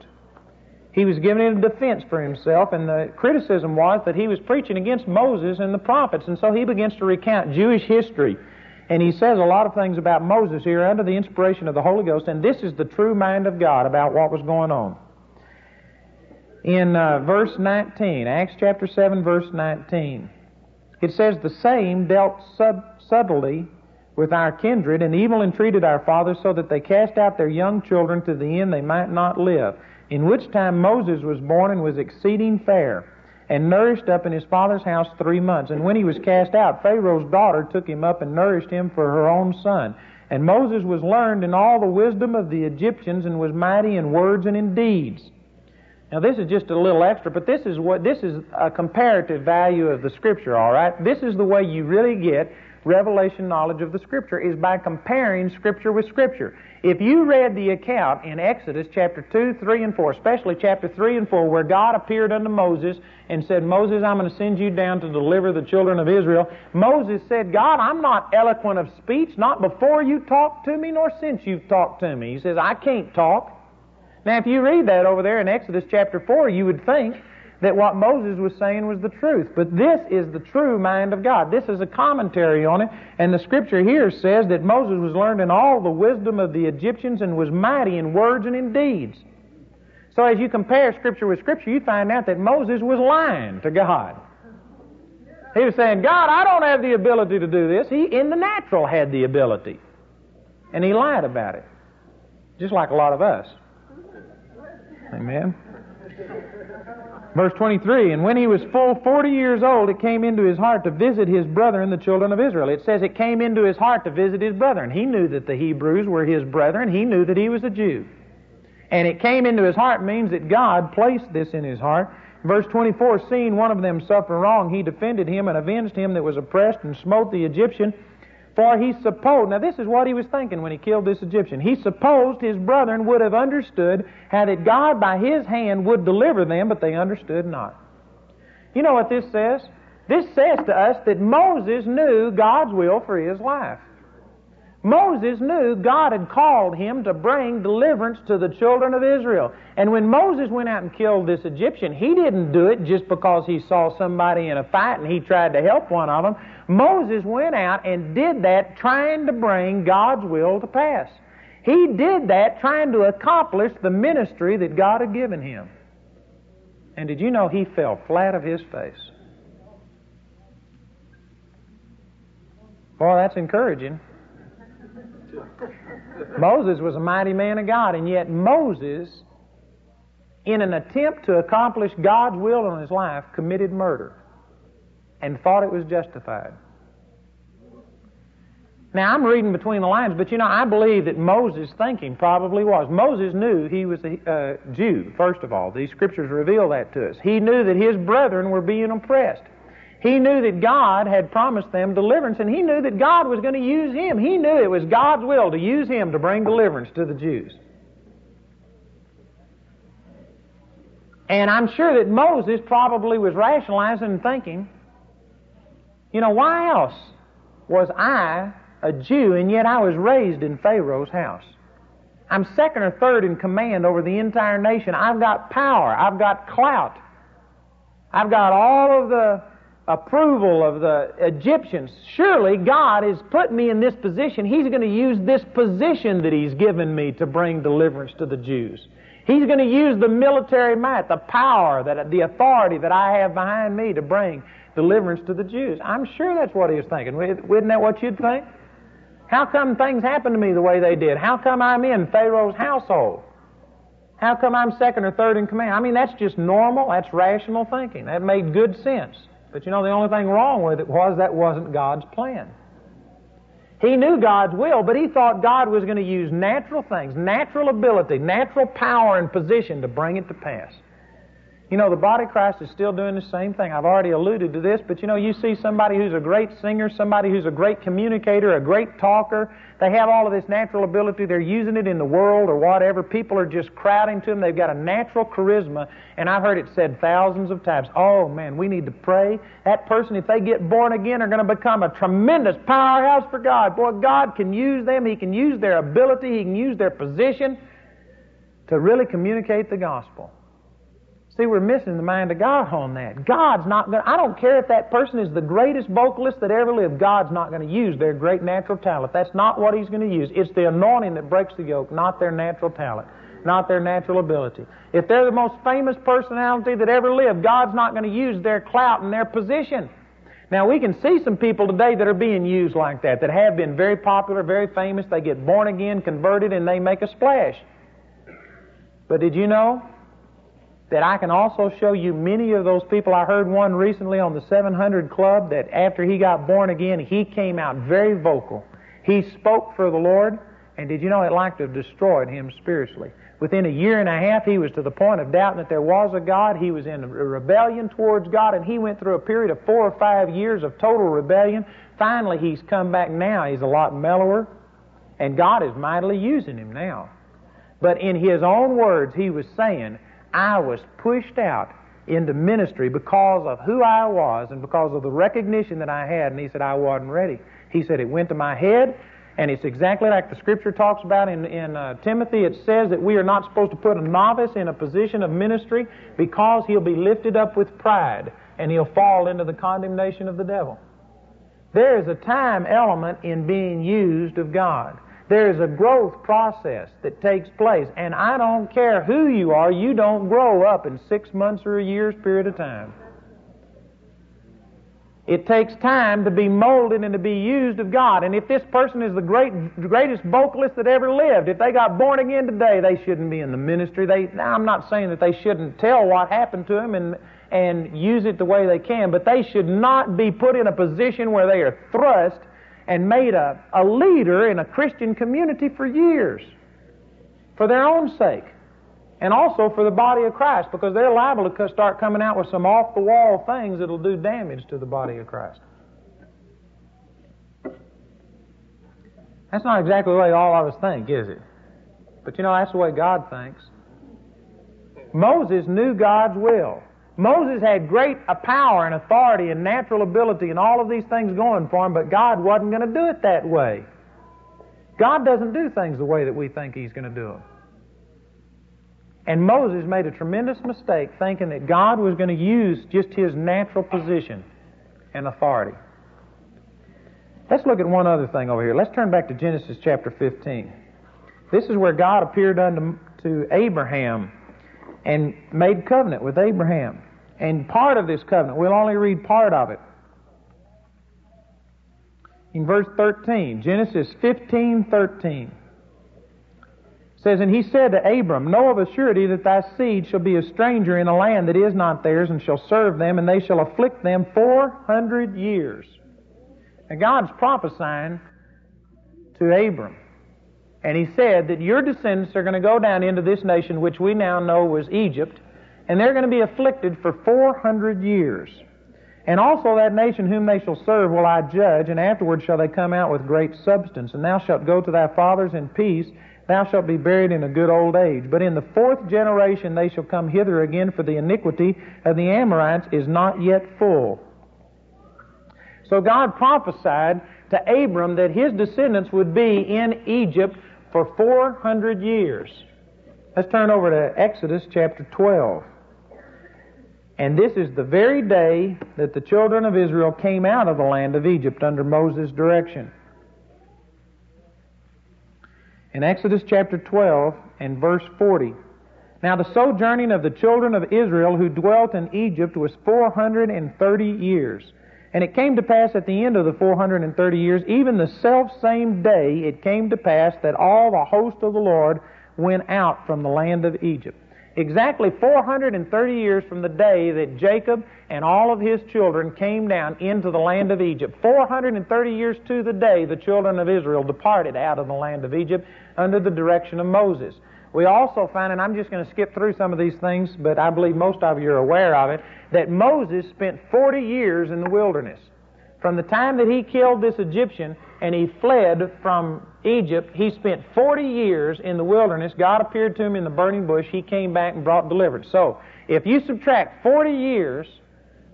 He was giving a defense for himself, and the criticism was that he was preaching against Moses and the prophets. And so he begins to recount Jewish history. And he says a lot of things about Moses here under the inspiration of the Holy Ghost, and this is the true mind of God about what was going on in uh, verse 19, Acts chapter 7, verse 19. It says, The same dealt sub- subtly with our kindred, and evil entreated our fathers, so that they cast out their young children to the end they might not live. In which time Moses was born and was exceeding fair, and nourished up in his father's house three months. And when he was cast out, Pharaoh's daughter took him up and nourished him for her own son. And Moses was learned in all the wisdom of the Egyptians, and was mighty in words and in deeds. Now this is just a little extra, but this is what this is a comparative value of the scripture, all right? This is the way you really get revelation knowledge of the scripture is by comparing scripture with scripture. If you read the account in Exodus chapter 2, 3 and 4, especially chapter 3 and 4 where God appeared unto Moses and said, "Moses, I'm going to send you down to deliver the children of Israel." Moses said, "God, I'm not eloquent of speech, not before you talked to me nor since you've talked to me." He says, "I can't talk." Now, if you read that over there in Exodus chapter 4, you would think that what Moses was saying was the truth. But this is the true mind of God. This is a commentary on it, and the scripture here says that Moses was learned in all the wisdom of the Egyptians and was mighty in words and in deeds. So as you compare scripture with scripture, you find out that Moses was lying to God. He was saying, God, I don't have the ability to do this. He, in the natural, had the ability. And he lied about it. Just like a lot of us. Amen. Verse 23, and when he was full 40 years old, it came into his heart to visit his brethren, the children of Israel. It says it came into his heart to visit his brethren. He knew that the Hebrews were his brethren. He knew that he was a Jew. And it came into his heart means that God placed this in his heart. Verse 24, seeing one of them suffer wrong, he defended him and avenged him that was oppressed and smote the Egyptian. For he supposed, now this is what he was thinking when he killed this Egyptian. He supposed his brethren would have understood how that God by his hand would deliver them, but they understood not. You know what this says? This says to us that Moses knew God's will for his life. Moses knew God had called him to bring deliverance to the children of Israel. And when Moses went out and killed this Egyptian, he didn't do it just because he saw somebody in a fight and he tried to help one of them. Moses went out and did that trying to bring God's will to pass. He did that trying to accomplish the ministry that God had given him. And did you know he fell flat of his face? Boy, that's encouraging. *laughs* Moses was a mighty man of God, and yet Moses, in an attempt to accomplish God's will in his life, committed murder and thought it was justified. Now, I'm reading between the lines, but you know, I believe that Moses' thinking probably was. Moses knew he was a uh, Jew, first of all. These scriptures reveal that to us. He knew that his brethren were being oppressed. He knew that God had promised them deliverance, and he knew that God was going to use him. He knew it was God's will to use him to bring deliverance to the Jews. And I'm sure that Moses probably was rationalizing and thinking, you know, why else was I a Jew and yet I was raised in Pharaoh's house? I'm second or third in command over the entire nation. I've got power. I've got clout. I've got all of the approval of the Egyptians. Surely God has put me in this position. He's going to use this position that He's given me to bring deliverance to the Jews. He's going to use the military might, the power, that, the authority that I have behind me to bring deliverance to the Jews. I'm sure that's what he was thinking. Isn't that what you'd think? How come things happened to me the way they did? How come I'm in Pharaoh's household? How come I'm second or third in command? I mean, that's just normal. That's rational thinking. That made good sense. But you know, the only thing wrong with it was that wasn't God's plan. He knew God's will, but he thought God was going to use natural things, natural ability, natural power and position to bring it to pass. You know, the body of Christ is still doing the same thing. I've already alluded to this, but you know, you see somebody who's a great singer, somebody who's a great communicator, a great talker. They have all of this natural ability. They're using it in the world or whatever. People are just crowding to them. They've got a natural charisma. And I've heard it said thousands of times, oh man, we need to pray. That person, if they get born again, are going to become a tremendous powerhouse for God. Boy, God can use them. He can use their ability. He can use their position to really communicate the gospel. See, we're missing the mind of God on that. God's not going to, I don't care if that person is the greatest vocalist that ever lived, God's not going to use their great natural talent. That's not what He's going to use. It's the anointing that breaks the yoke, not their natural talent, not their natural ability. If they're the most famous personality that ever lived, God's not going to use their clout and their position. Now, we can see some people today that are being used like that, that have been very popular, very famous. They get born again, converted, and they make a splash. But did you know that I can also show you many of those people. I heard one recently on the 700 Club that after he got born again, he came out very vocal. He spoke for the Lord, and did you know it like to have destroyed him spiritually? Within a year and a half, he was to the point of doubting that there was a God. He was in rebellion towards God, and he went through a period of four or five years of total rebellion. Finally, he's come back now. He's a lot mellower, and God is mightily using him now. But in his own words, he was saying, I was pushed out into ministry because of who I was and because of the recognition that I had. And he said, I wasn't ready. He said, it went to my head, and it's exactly like the scripture talks about in, in uh, Timothy. It says that we are not supposed to put a novice in a position of ministry because he'll be lifted up with pride and he'll fall into the condemnation of the devil. There is a time element in being used of God. There is a growth process that takes place, and I don't care who you are, you don't grow up in six months or a year's period of time. It takes time to be molded and to be used of God. And if this person is the great, greatest vocalist that ever lived, if they got born again today, they shouldn't be in the ministry. They, now, I'm not saying that they shouldn't tell what happened to them and, and use it the way they can, but they should not be put in a position where they are thrust and made a, a leader in a Christian community for years for their own sake. and also for the body of Christ because they're liable to start coming out with some off the wall things that'll do damage to the body of Christ. That's not exactly the way all of us think, is it? But you know, that's the way God thinks. Moses knew God's will. Moses had great power and authority and natural ability and all of these things going for him, but God wasn't going to do it that way. God doesn't do things the way that we think He's going to do them. And Moses made a tremendous mistake thinking that God was going to use just his natural position and authority. Let's look at one other thing over here. Let's turn back to Genesis chapter 15. This is where God appeared unto to Abraham and made covenant with Abraham. And part of this covenant, we'll only read part of it. In verse 13, Genesis 15 13 says, And he said to Abram, Know of a surety that thy seed shall be a stranger in a land that is not theirs, and shall serve them, and they shall afflict them four hundred years. And God's prophesying to Abram. And he said that your descendants are going to go down into this nation, which we now know was Egypt, and they're going to be afflicted for 400 years. And also that nation whom they shall serve will I judge, and afterward shall they come out with great substance. And thou shalt go to thy fathers in peace, thou shalt be buried in a good old age. But in the fourth generation they shall come hither again, for the iniquity of the Amorites is not yet full. So God prophesied to Abram that his descendants would be in Egypt for 400 years. Let's turn over to Exodus chapter 12. And this is the very day that the children of Israel came out of the land of Egypt under Moses' direction. In Exodus chapter 12 and verse 40. Now the sojourning of the children of Israel who dwelt in Egypt was 430 years. And it came to pass at the end of the 430 years, even the self same day, it came to pass that all the host of the Lord went out from the land of Egypt. Exactly 430 years from the day that Jacob and all of his children came down into the land of Egypt. 430 years to the day the children of Israel departed out of the land of Egypt under the direction of Moses. We also find, and I'm just going to skip through some of these things, but I believe most of you are aware of it, that Moses spent 40 years in the wilderness. From the time that he killed this Egyptian and he fled from Egypt, he spent 40 years in the wilderness. God appeared to him in the burning bush. He came back and brought deliverance. So, if you subtract 40 years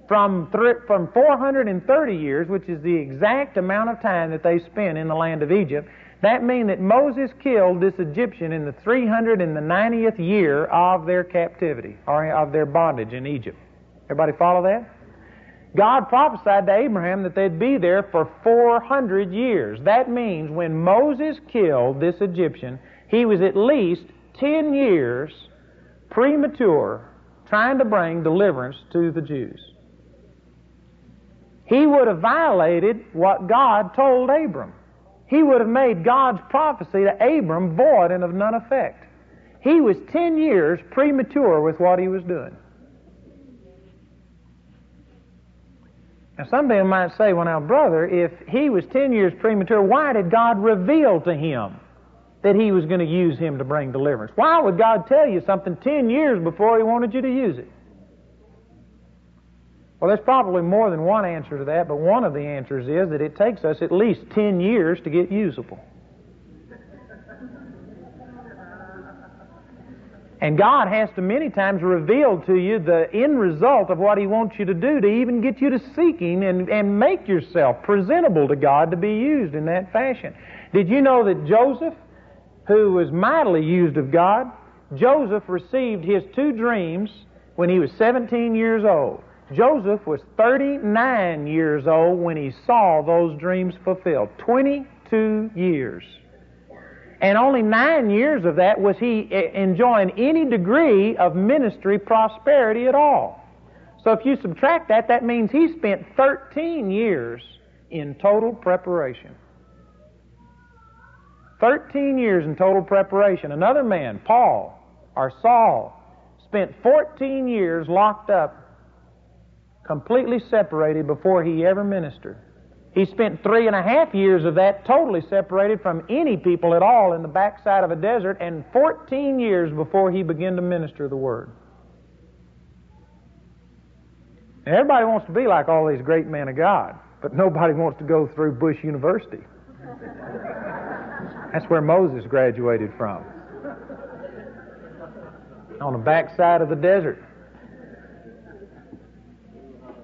from, th- from 430 years, which is the exact amount of time that they spent in the land of Egypt, that means that Moses killed this Egyptian in the 390th year of their captivity, or of their bondage in Egypt. Everybody follow that? God prophesied to Abraham that they'd be there for 400 years. That means when Moses killed this Egyptian, he was at least 10 years premature trying to bring deliverance to the Jews. He would have violated what God told Abram. He would have made God's prophecy to Abram void and of none effect. He was 10 years premature with what he was doing. Now, some people might say, well, now, brother, if he was 10 years premature, why did God reveal to him that he was going to use him to bring deliverance? Why would God tell you something 10 years before he wanted you to use it? Well, there's probably more than one answer to that, but one of the answers is that it takes us at least 10 years to get usable. And God has to many times reveal to you the end result of what He wants you to do to even get you to seeking and, and make yourself presentable to God to be used in that fashion. Did you know that Joseph, who was mightily used of God, Joseph received his two dreams when he was 17 years old. Joseph was 39 years old when he saw those dreams fulfilled. 22 years. And only nine years of that was he enjoying any degree of ministry prosperity at all. So if you subtract that, that means he spent 13 years in total preparation. 13 years in total preparation. Another man, Paul, or Saul, spent 14 years locked up, completely separated before he ever ministered. He spent three and a half years of that totally separated from any people at all in the backside of a desert, and 14 years before he began to minister the Word. Now, everybody wants to be like all these great men of God, but nobody wants to go through Bush University. That's where Moses graduated from. On the backside of the desert.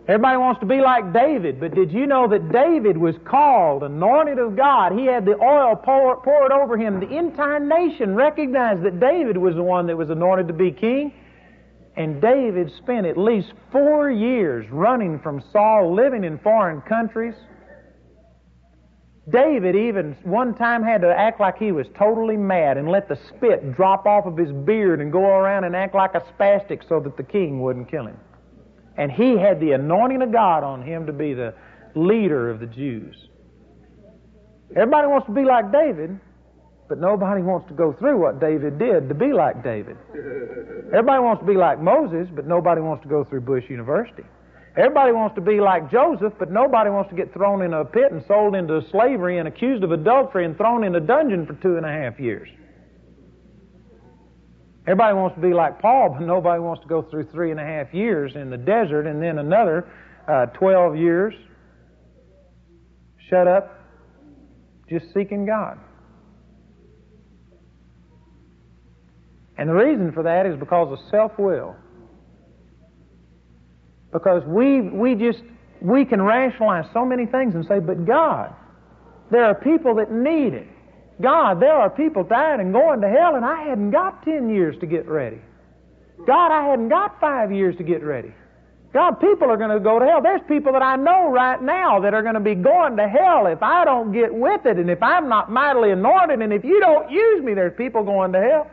Everybody wants to be like David, but did you know that David was called, anointed of God? He had the oil pour, poured over him. The entire nation recognized that David was the one that was anointed to be king. And David spent at least four years running from Saul, living in foreign countries. David even one time had to act like he was totally mad and let the spit drop off of his beard and go around and act like a spastic so that the king wouldn't kill him. And he had the anointing of God on him to be the leader of the Jews. Everybody wants to be like David, but nobody wants to go through what David did to be like David. Everybody wants to be like Moses, but nobody wants to go through Bush University. Everybody wants to be like Joseph, but nobody wants to get thrown in a pit and sold into slavery and accused of adultery and thrown in a dungeon for two and a half years. Everybody wants to be like Paul, but nobody wants to go through three and a half years in the desert and then another uh, 12 years shut up just seeking God. And the reason for that is because of self will. Because we, we just, we can rationalize so many things and say, but God, there are people that need it. God, there are people dying and going to hell, and I hadn't got 10 years to get ready. God, I hadn't got five years to get ready. God, people are going to go to hell. There's people that I know right now that are going to be going to hell if I don't get with it and if I'm not mightily anointed and if you don't use me, there's people going to hell.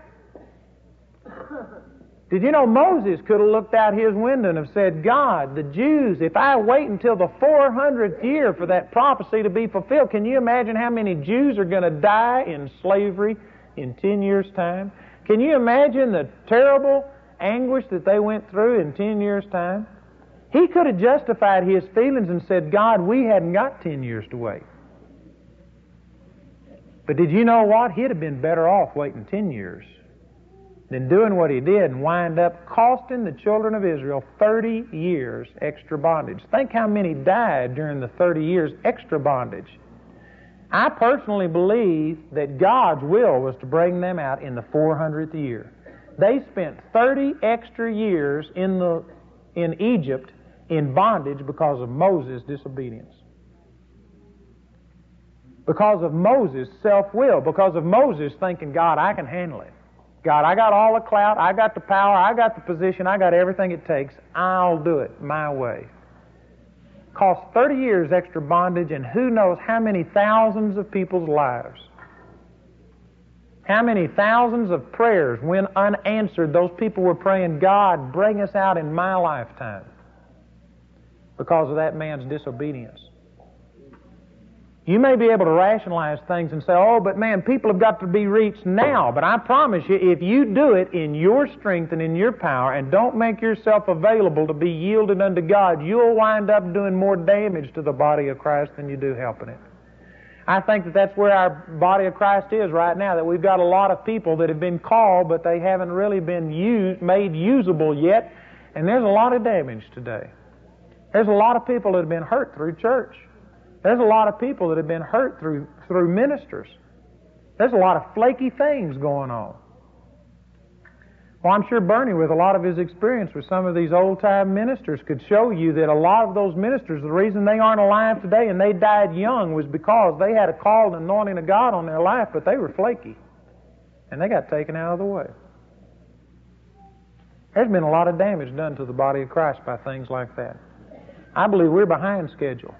Did you know Moses could have looked out his window and have said, God, the Jews, if I wait until the 400th year for that prophecy to be fulfilled, can you imagine how many Jews are going to die in slavery in 10 years' time? Can you imagine the terrible anguish that they went through in 10 years' time? He could have justified his feelings and said, God, we hadn't got 10 years to wait. But did you know what? He'd have been better off waiting 10 years than doing what he did and wind up costing the children of Israel 30 years extra bondage. Think how many died during the 30 years extra bondage. I personally believe that God's will was to bring them out in the 400th year. They spent 30 extra years in, the, in Egypt in bondage because of Moses' disobedience. Because of Moses' self will, because of Moses thinking, God, I can handle it. God, I got all the clout, I got the power, I got the position, I got everything it takes. I'll do it my way. Cost 30 years extra bondage and who knows how many thousands of people's lives. How many thousands of prayers went unanswered? Those people were praying, God, bring us out in my lifetime because of that man's disobedience. You may be able to rationalize things and say, oh, but man, people have got to be reached now. But I promise you, if you do it in your strength and in your power and don't make yourself available to be yielded unto God, you'll wind up doing more damage to the body of Christ than you do helping it. I think that that's where our body of Christ is right now, that we've got a lot of people that have been called, but they haven't really been used, made usable yet, and there's a lot of damage today. There's a lot of people that have been hurt through church. There's a lot of people that have been hurt through, through ministers. There's a lot of flaky things going on. Well, I'm sure Bernie, with a lot of his experience with some of these old time ministers, could show you that a lot of those ministers, the reason they aren't alive today and they died young was because they had a call and anointing of God on their life, but they were flaky. And they got taken out of the way. There's been a lot of damage done to the body of Christ by things like that. I believe we're behind schedule.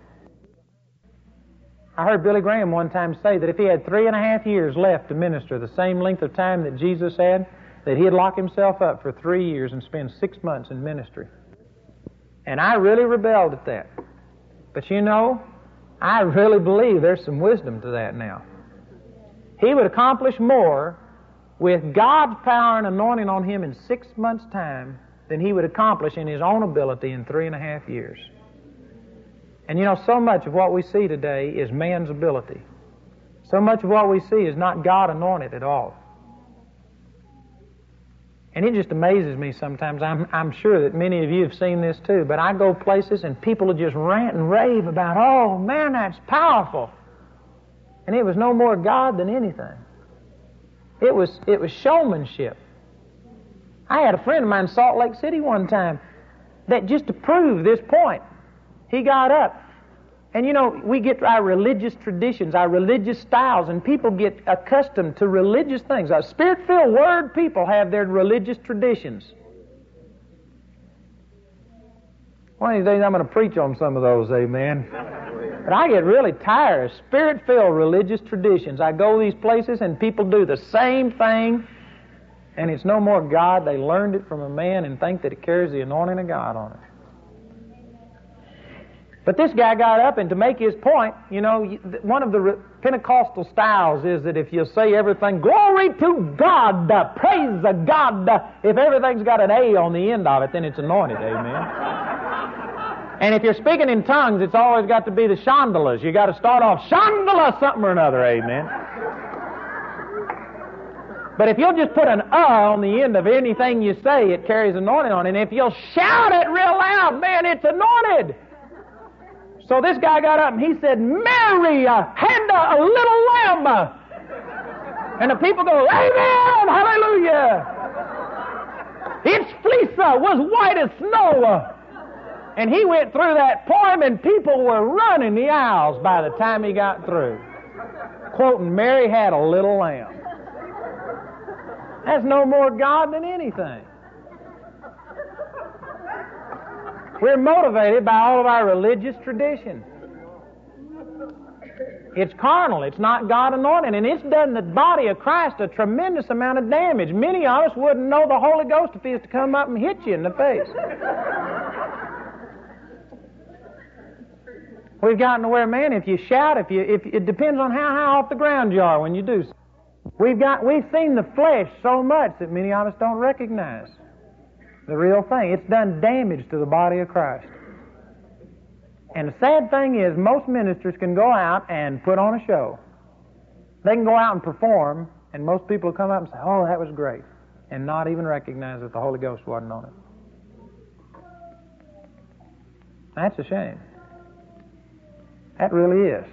I heard Billy Graham one time say that if he had three and a half years left to minister, the same length of time that Jesus had, that he'd lock himself up for three years and spend six months in ministry. And I really rebelled at that. But you know, I really believe there's some wisdom to that now. He would accomplish more with God's power and anointing on him in six months' time than he would accomplish in his own ability in three and a half years. And you know, so much of what we see today is man's ability. So much of what we see is not God anointed at all. And it just amazes me sometimes. I'm, I'm sure that many of you have seen this too, but I go places and people will just rant and rave about, oh man, that's powerful. And it was no more God than anything. It was, it was showmanship. I had a friend of mine in Salt Lake City one time that just to prove this point, he got up and you know, we get our religious traditions, our religious styles, and people get accustomed to religious things. Our spirit filled word people have their religious traditions. One of these days I'm going to preach on some of those, amen. But I get really tired of spirit filled religious traditions. I go these places and people do the same thing, and it's no more God. They learned it from a man and think that it carries the anointing of God on it. But this guy got up, and to make his point, you know, one of the Pentecostal styles is that if you say everything, glory to God, praise the God, if everything's got an A on the end of it, then it's anointed, amen. and if you're speaking in tongues, it's always got to be the shandalas. You got to start off shandala something or another, amen. But if you'll just put an uh on the end of anything you say, it carries anointing on it. And if you'll shout it real loud, man, it's anointed. So this guy got up and he said, Mary had a little lamb. And the people go, Amen, hallelujah. Its fleece uh, was white as snow. Uh. And he went through that poem and people were running the aisles by the time he got through. Quoting, Mary had a little lamb. That's no more God than anything. We're motivated by all of our religious tradition. It's carnal. It's not God anointed. And it's done the body of Christ a tremendous amount of damage. Many of us wouldn't know the Holy Ghost if He was to come up and hit you in the face. We've gotten to where, man, if you shout, if you, if it depends on how high off the ground you are when you do. We've got, we've seen the flesh so much that many of us don't recognize the real thing. It's done damage to the body of Christ. And the sad thing is, most ministers can go out and put on a show. They can go out and perform, and most people will come up and say, Oh, that was great, and not even recognize that the Holy Ghost wasn't on it. That's a shame. That really is.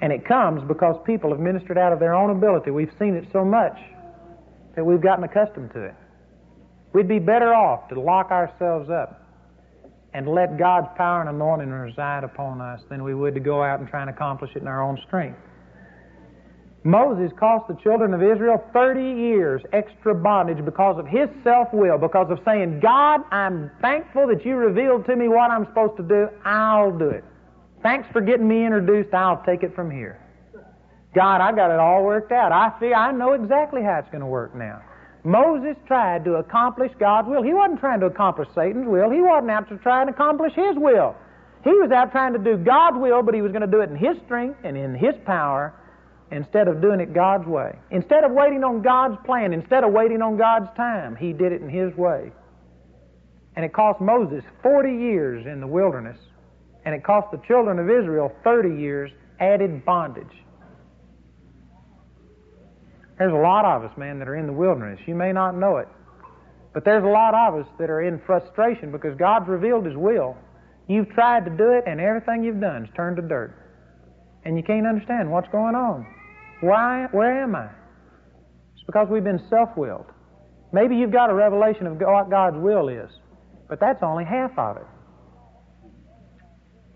And it comes because people have ministered out of their own ability. We've seen it so much that we've gotten accustomed to it. We'd be better off to lock ourselves up and let God's power and anointing reside upon us than we would to go out and try and accomplish it in our own strength. Moses cost the children of Israel 30 years extra bondage because of his self will, because of saying, God, I'm thankful that you revealed to me what I'm supposed to do. I'll do it. Thanks for getting me introduced. I'll take it from here. God, I got it all worked out. I feel I know exactly how it's going to work now. Moses tried to accomplish God's will. He wasn't trying to accomplish Satan's will. He wasn't out to try and accomplish his will. He was out trying to do God's will, but he was going to do it in his strength and in his power instead of doing it God's way. Instead of waiting on God's plan, instead of waiting on God's time, he did it in his way. And it cost Moses 40 years in the wilderness, and it cost the children of Israel 30 years added bondage. There's a lot of us, man, that are in the wilderness. You may not know it. But there's a lot of us that are in frustration because God's revealed His will. You've tried to do it, and everything you've done has turned to dirt. And you can't understand what's going on. Why? Where am I? It's because we've been self willed. Maybe you've got a revelation of what God's will is, but that's only half of it.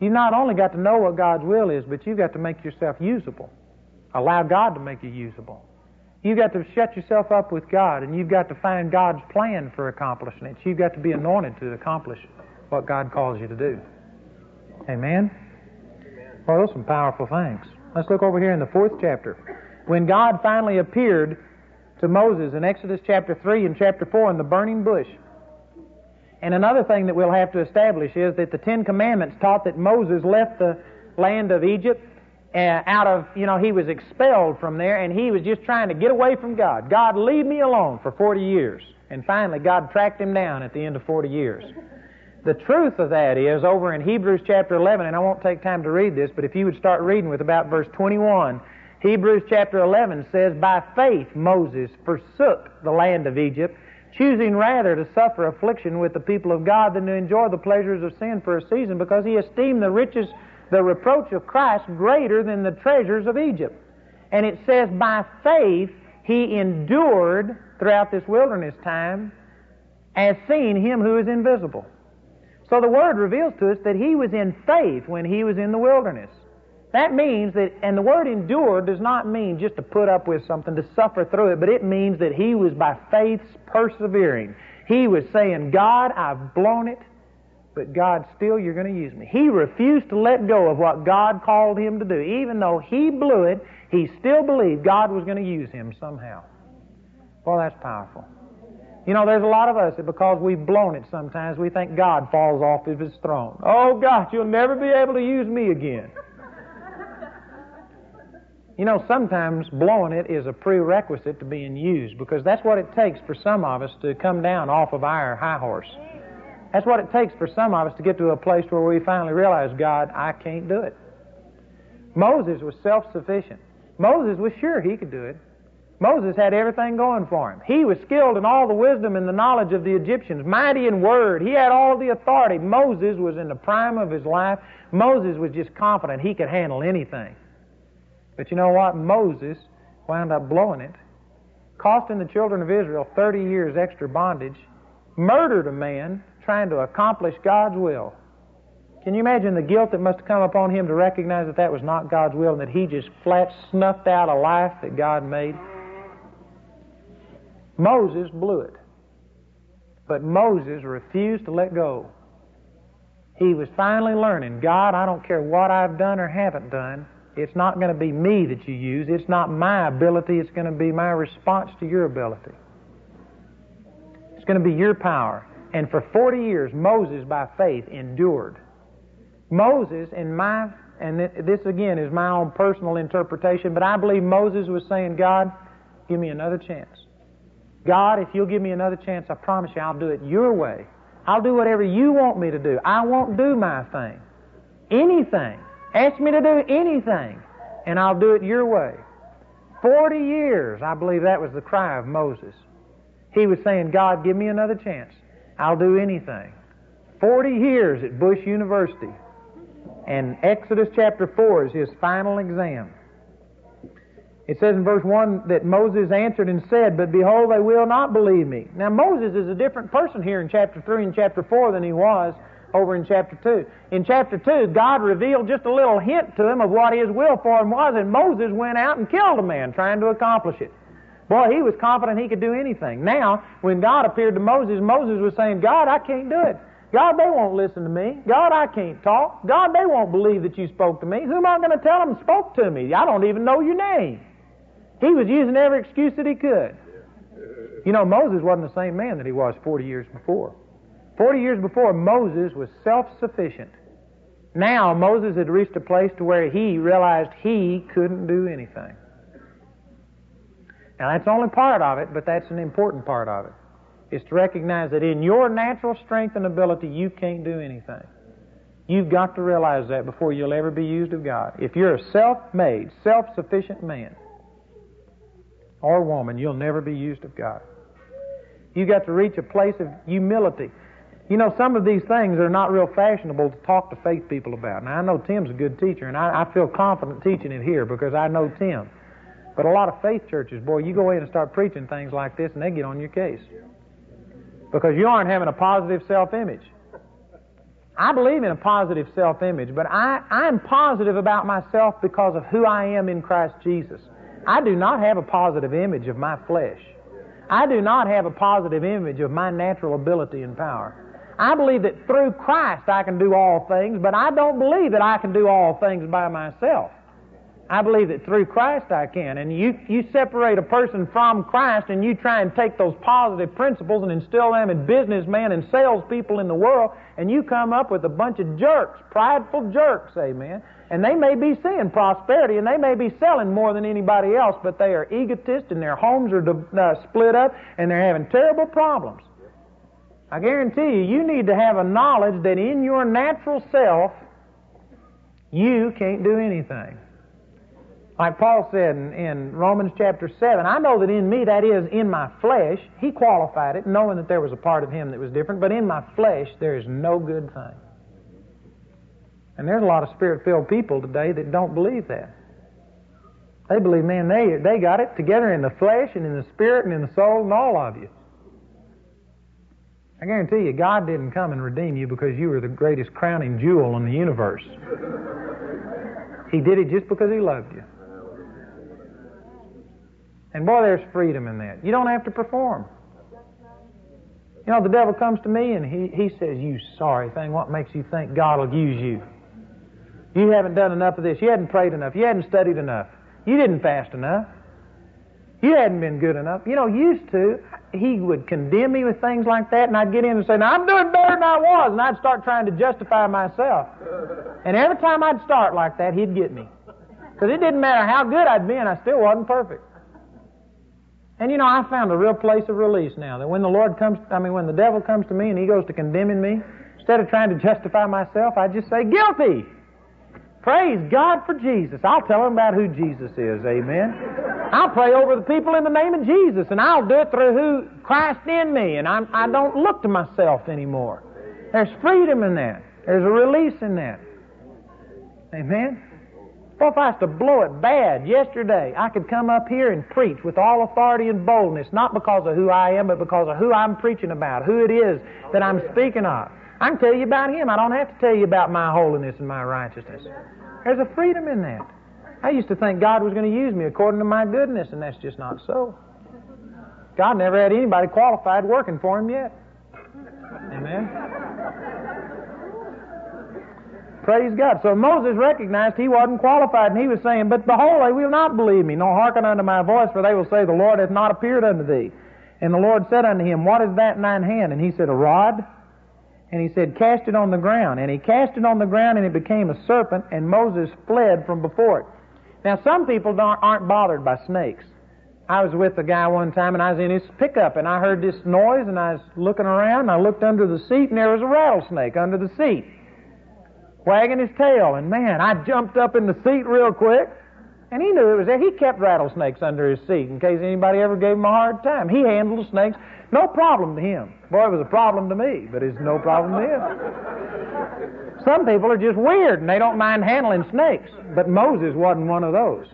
You've not only got to know what God's will is, but you've got to make yourself usable. Allow God to make you usable. You've got to shut yourself up with God, and you've got to find God's plan for accomplishing it. You've got to be anointed to accomplish what God calls you to do. Amen? Well, those are some powerful things. Let's look over here in the fourth chapter. When God finally appeared to Moses in Exodus chapter 3 and chapter 4 in the burning bush. And another thing that we'll have to establish is that the Ten Commandments taught that Moses left the land of Egypt uh, out of, you know, he was expelled from there and he was just trying to get away from God. God, leave me alone for 40 years. And finally, God tracked him down at the end of 40 years. The truth of that is over in Hebrews chapter 11, and I won't take time to read this, but if you would start reading with about verse 21, Hebrews chapter 11 says, By faith Moses forsook the land of Egypt, choosing rather to suffer affliction with the people of God than to enjoy the pleasures of sin for a season, because he esteemed the riches, the reproach of Christ greater than the treasures of Egypt. And it says, By faith he endured throughout this wilderness time as seeing him who is invisible. So the Word reveals to us that he was in faith when he was in the wilderness. That means that, and the word endure does not mean just to put up with something, to suffer through it, but it means that he was by faith persevering. He was saying, God, I've blown it, but God, still you're going to use me. He refused to let go of what God called him to do. Even though he blew it, he still believed God was going to use him somehow. Well, that's powerful. You know, there's a lot of us that because we've blown it sometimes, we think God falls off of his throne. Oh, God, you'll never be able to use me again. You know, sometimes blowing it is a prerequisite to being used because that's what it takes for some of us to come down off of our high horse. That's what it takes for some of us to get to a place where we finally realize, God, I can't do it. Moses was self sufficient. Moses was sure he could do it. Moses had everything going for him. He was skilled in all the wisdom and the knowledge of the Egyptians, mighty in word. He had all the authority. Moses was in the prime of his life. Moses was just confident he could handle anything. But you know what? Moses wound up blowing it, costing the children of Israel 30 years extra bondage, murdered a man trying to accomplish God's will. Can you imagine the guilt that must have come upon him to recognize that that was not God's will and that he just flat snuffed out a life that God made? Moses blew it. But Moses refused to let go. He was finally learning God, I don't care what I've done or haven't done. It's not going to be me that you use. It's not my ability. It's going to be my response to your ability. It's going to be your power. And for 40 years, Moses, by faith, endured. Moses, in my, and this again is my own personal interpretation, but I believe Moses was saying, God, give me another chance. God, if you'll give me another chance, I promise you I'll do it your way. I'll do whatever you want me to do. I won't do my thing. Anything. Ask me to do anything, and I'll do it your way. Forty years, I believe that was the cry of Moses. He was saying, God, give me another chance. I'll do anything. Forty years at Bush University. And Exodus chapter 4 is his final exam. It says in verse 1 that Moses answered and said, But behold, they will not believe me. Now, Moses is a different person here in chapter 3 and chapter 4 than he was over in chapter 2. In chapter 2, God revealed just a little hint to him of what his will for him was, and Moses went out and killed a man trying to accomplish it. Boy, he was confident he could do anything. Now, when God appeared to Moses, Moses was saying, God, I can't do it. God, they won't listen to me. God, I can't talk. God, they won't believe that you spoke to me. Who am I going to tell them spoke to me? I don't even know your name. He was using every excuse that he could. You know, Moses wasn't the same man that he was 40 years before. Forty years before, Moses was self-sufficient. Now, Moses had reached a place to where he realized he couldn't do anything. Now, that's only part of it, but that's an important part of it. Is to recognize that in your natural strength and ability, you can't do anything. You've got to realize that before you'll ever be used of God. If you're a self-made, self-sufficient man or woman, you'll never be used of God. You've got to reach a place of humility. You know, some of these things are not real fashionable to talk to faith people about. Now, I know Tim's a good teacher, and I, I feel confident teaching it here because I know Tim. But a lot of faith churches, boy, you go in and start preaching things like this, and they get on your case because you aren't having a positive self-image. I believe in a positive self-image, but I, I'm positive about myself because of who I am in Christ Jesus. I do not have a positive image of my flesh. I do not have a positive image of my natural ability and power. I believe that through Christ I can do all things, but I don't believe that I can do all things by myself. I believe that through Christ I can. And you, you separate a person from Christ and you try and take those positive principles and instill them in businessmen and salespeople in the world, and you come up with a bunch of jerks, prideful jerks, amen. And they may be seeing prosperity and they may be selling more than anybody else, but they are egotists and their homes are uh, split up and they're having terrible problems. I guarantee you, you need to have a knowledge that in your natural self, you can't do anything. Like Paul said in, in, Romans chapter 7, I know that in me, that is, in my flesh, he qualified it, knowing that there was a part of him that was different, but in my flesh, there is no good thing. And there's a lot of spirit filled people today that don't believe that. They believe, man, they, they got it together in the flesh and in the spirit and in the soul and all of you. I guarantee you, God didn't come and redeem you because you were the greatest crowning jewel in the universe. He did it just because He loved you. And boy, there's freedom in that. You don't have to perform. You know, the devil comes to me and he, he says, You sorry thing, what makes you think God will use you? You haven't done enough of this. You hadn't prayed enough. You hadn't studied enough. You didn't fast enough. You hadn't been good enough. You know, used to, he would condemn me with things like that, and I'd get in and say, Now, I'm doing better than I was, and I'd start trying to justify myself. And every time I'd start like that, he'd get me. Because it didn't matter how good I'd been, I still wasn't perfect. And you know, I found a real place of release now that when the Lord comes, I mean, when the devil comes to me and he goes to condemning me, instead of trying to justify myself, I just say, guilty. Praise God for Jesus. I'll tell them about who Jesus is. Amen. I'll pray over the people in the name of Jesus, and I'll do it through who Christ in me, and I'm, I don't look to myself anymore. There's freedom in that. There's a release in that. Amen. Well, if I was to blow it bad yesterday, I could come up here and preach with all authority and boldness, not because of who I am, but because of who I'm preaching about, who it is that I'm speaking of. I can tell you about Him. I don't have to tell you about my holiness and my righteousness. There's a freedom in that. I used to think God was going to use me according to my goodness, and that's just not so. God never had anybody qualified working for Him yet. Amen. Praise God. So Moses recognized he wasn't qualified, and he was saying, But behold, they will not believe me, nor hearken unto my voice, for they will say, The Lord hath not appeared unto thee. And the Lord said unto him, What is that in thine hand? And he said, A rod and he said, Cast it on the ground. And he cast it on the ground, and it became a serpent, and Moses fled from before it. Now, some people aren't bothered by snakes. I was with a guy one time, and I was in his pickup, and I heard this noise, and I was looking around, and I looked under the seat, and there was a rattlesnake under the seat, wagging his tail. And man, I jumped up in the seat real quick, and he knew it was there. He kept rattlesnakes under his seat in case anybody ever gave him a hard time. He handled snakes no problem to him. Boy, it was a problem to me, but it's no problem to him. Some people are just weird and they don't mind handling snakes, but Moses wasn't one of those.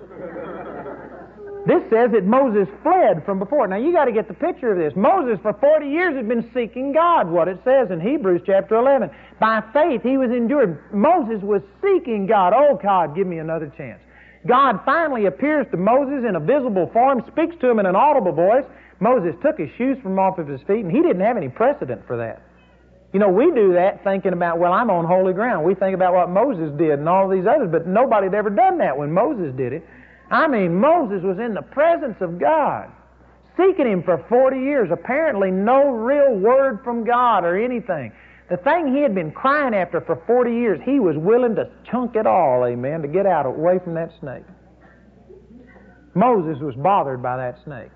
This says that Moses fled from before. Now you got to get the picture of this. Moses for 40 years had been seeking God, what it says in Hebrews chapter 11. By faith he was endured. Moses was seeking God. Oh God, give me another chance. God finally appears to Moses in a visible form, speaks to him in an audible voice, Moses took his shoes from off of his feet, and he didn't have any precedent for that. You know, we do that thinking about, well, I'm on holy ground. We think about what Moses did and all these others, but nobody had ever done that when Moses did it. I mean, Moses was in the presence of God, seeking him for 40 years, apparently no real word from God or anything. The thing he had been crying after for 40 years, he was willing to chunk it all, amen, to get out away from that snake. Moses was bothered by that snake.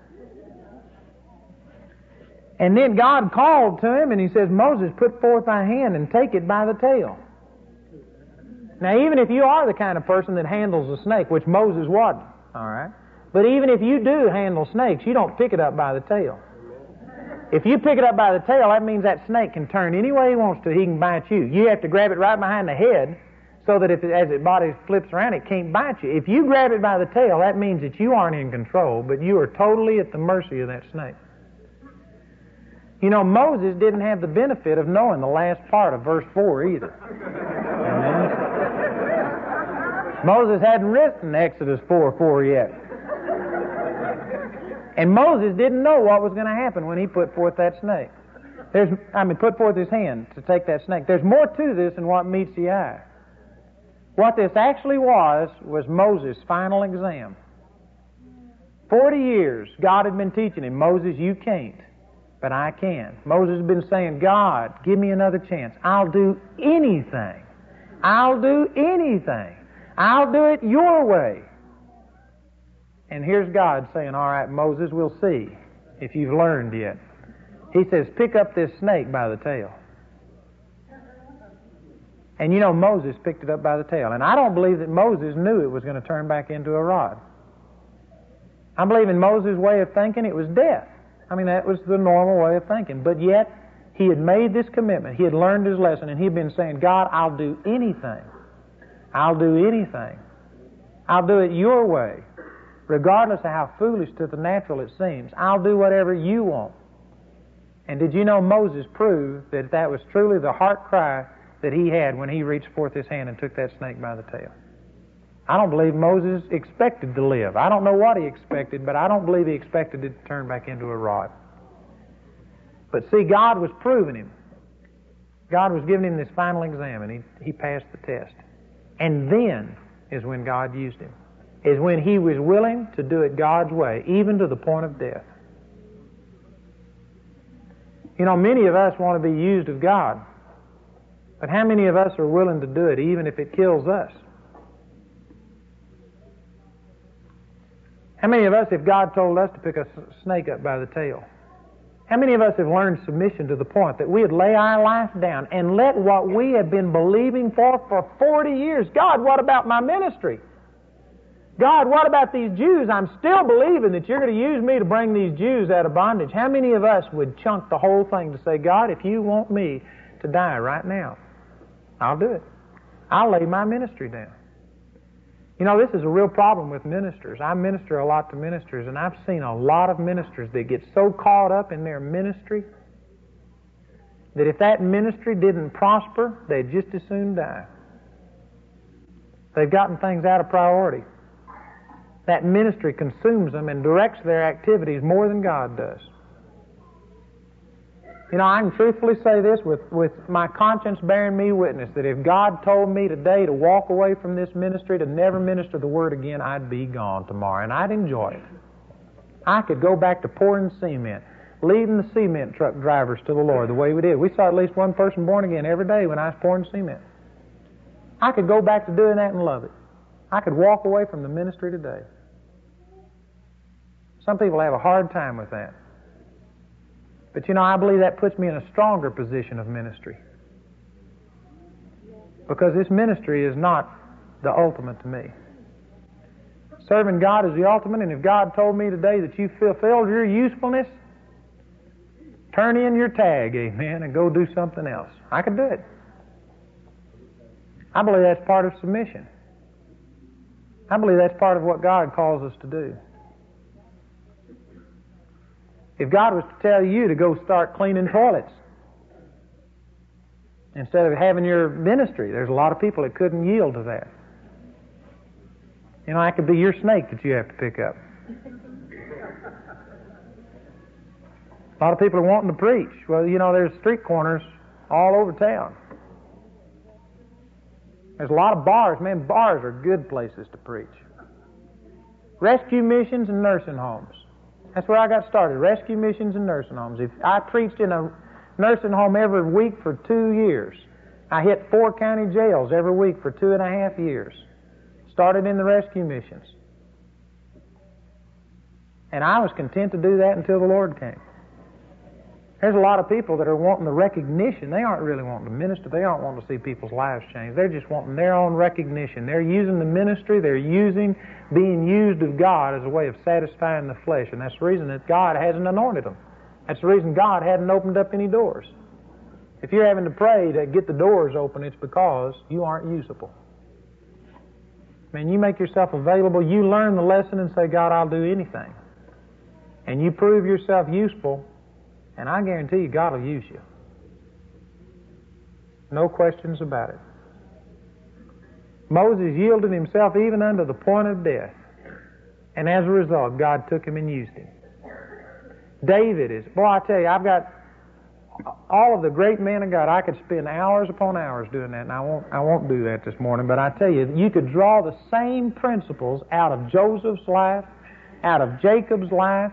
And then God called to him and he says, Moses, put forth thy hand and take it by the tail. Now, even if you are the kind of person that handles a snake, which Moses wasn't, all right, but even if you do handle snakes, you don't pick it up by the tail. If you pick it up by the tail, that means that snake can turn any way he wants to. He can bite you. You have to grab it right behind the head so that if it, as its body flips around, it can't bite you. If you grab it by the tail, that means that you aren't in control, but you are totally at the mercy of that snake. You know, Moses didn't have the benefit of knowing the last part of verse 4 either. *laughs* Moses hadn't written Exodus 4 4 yet. And Moses didn't know what was going to happen when he put forth that snake. There's, I mean, put forth his hand to take that snake. There's more to this than what meets the eye. What this actually was was Moses' final exam. Forty years God had been teaching him, Moses, you can't but I can. Moses had been saying, God, give me another chance. I'll do anything. I'll do anything. I'll do it your way. And here's God saying, All right, Moses, we'll see if you've learned yet. He says, pick up this snake by the tail. And you know, Moses picked it up by the tail. And I don't believe that Moses knew it was going to turn back into a rod. I believe in Moses' way of thinking it was death. I mean, that was the normal way of thinking. But yet, he had made this commitment. He had learned his lesson, and he had been saying, God, I'll do anything. I'll do anything. I'll do it your way, regardless of how foolish to the natural it seems. I'll do whatever you want. And did you know Moses proved that that was truly the heart cry that he had when he reached forth his hand and took that snake by the tail? I don't believe Moses expected to live. I don't know what he expected, but I don't believe he expected it to turn back into a rod. But see, God was proving him. God was giving him this final exam, and he, he passed the test. And then is when God used him, is when he was willing to do it God's way, even to the point of death. You know, many of us want to be used of God, but how many of us are willing to do it even if it kills us? How many of us, if God told us to pick a snake up by the tail, how many of us have learned submission to the point that we'd lay our life down and let what we have been believing for for 40 years? God, what about my ministry? God, what about these Jews? I'm still believing that you're going to use me to bring these Jews out of bondage. How many of us would chunk the whole thing to say, God, if you want me to die right now, I'll do it. I'll lay my ministry down. You know, this is a real problem with ministers. I minister a lot to ministers, and I've seen a lot of ministers that get so caught up in their ministry that if that ministry didn't prosper, they'd just as soon die. They've gotten things out of priority. That ministry consumes them and directs their activities more than God does. You know, I can truthfully say this with, with my conscience bearing me witness that if God told me today to walk away from this ministry, to never minister the Word again, I'd be gone tomorrow, and I'd enjoy it. I could go back to pouring cement, leading the cement truck drivers to the Lord the way we did. We saw at least one person born again every day when I was pouring cement. I could go back to doing that and love it. I could walk away from the ministry today. Some people have a hard time with that. But you know, I believe that puts me in a stronger position of ministry. Because this ministry is not the ultimate to me. Serving God is the ultimate, and if God told me today that you fulfilled your usefulness, turn in your tag, amen, and go do something else. I could do it. I believe that's part of submission. I believe that's part of what God calls us to do. If God was to tell you to go start cleaning toilets instead of having your ministry, there's a lot of people that couldn't yield to that. You know, that could be your snake that you have to pick up. A lot of people are wanting to preach. Well, you know, there's street corners all over town. There's a lot of bars. Man, bars are good places to preach. Rescue missions and nursing homes. That's where I got started. Rescue missions and nursing homes. If I preached in a nursing home every week for two years. I hit four county jails every week for two and a half years. Started in the rescue missions. And I was content to do that until the Lord came. There's a lot of people that are wanting the recognition. They aren't really wanting to minister. They aren't wanting to see people's lives change. They're just wanting their own recognition. They're using the ministry. They're using being used of God as a way of satisfying the flesh. And that's the reason that God hasn't anointed them. That's the reason God hadn't opened up any doors. If you're having to pray to get the doors open, it's because you aren't usable. I mean, you make yourself available, you learn the lesson and say, God, I'll do anything. And you prove yourself useful, and I guarantee you, God will use you. No questions about it. Moses yielded himself even unto the point of death. And as a result, God took him and used him. David is, boy, I tell you, I've got all of the great men of God. I could spend hours upon hours doing that, and I won't, I won't do that this morning. But I tell you, you could draw the same principles out of Joseph's life, out of Jacob's life,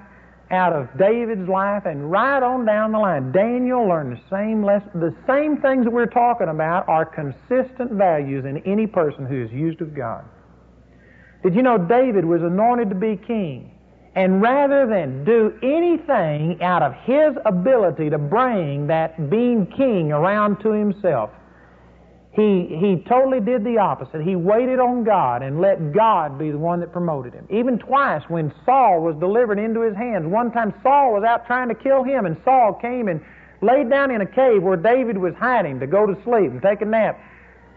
out of David's life and right on down the line. Daniel learned the same lesson. The same things that we're talking about are consistent values in any person who is used of God. Did you know David was anointed to be king? And rather than do anything out of his ability to bring that being king around to himself, he, he totally did the opposite. He waited on God and let God be the one that promoted him. Even twice when Saul was delivered into his hands. One time Saul was out trying to kill him, and Saul came and laid down in a cave where David was hiding to go to sleep and take a nap.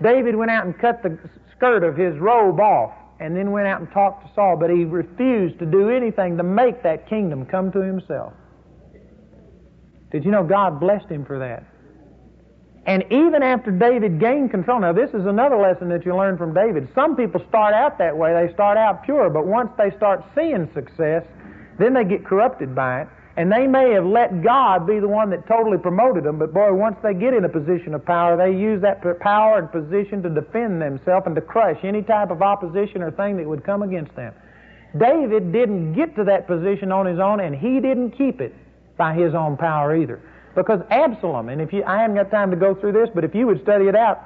David went out and cut the skirt of his robe off and then went out and talked to Saul, but he refused to do anything to make that kingdom come to himself. Did you know God blessed him for that? And even after David gained control, now this is another lesson that you learn from David. Some people start out that way, they start out pure, but once they start seeing success, then they get corrupted by it. And they may have let God be the one that totally promoted them, but boy, once they get in a position of power, they use that power and position to defend themselves and to crush any type of opposition or thing that would come against them. David didn't get to that position on his own, and he didn't keep it by his own power either. Because Absalom, and if you, I haven't got time to go through this, but if you would study it out,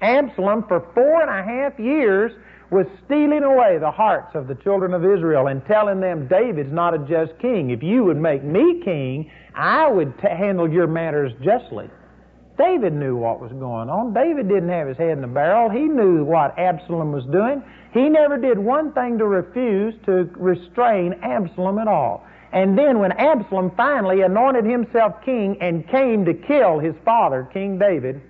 Absalom for four and a half years was stealing away the hearts of the children of Israel and telling them, David's not a just king. If you would make me king, I would t- handle your matters justly. David knew what was going on. David didn't have his head in a barrel. He knew what Absalom was doing. He never did one thing to refuse to restrain Absalom at all. And then when Absalom finally anointed himself king and came to kill his father, King David,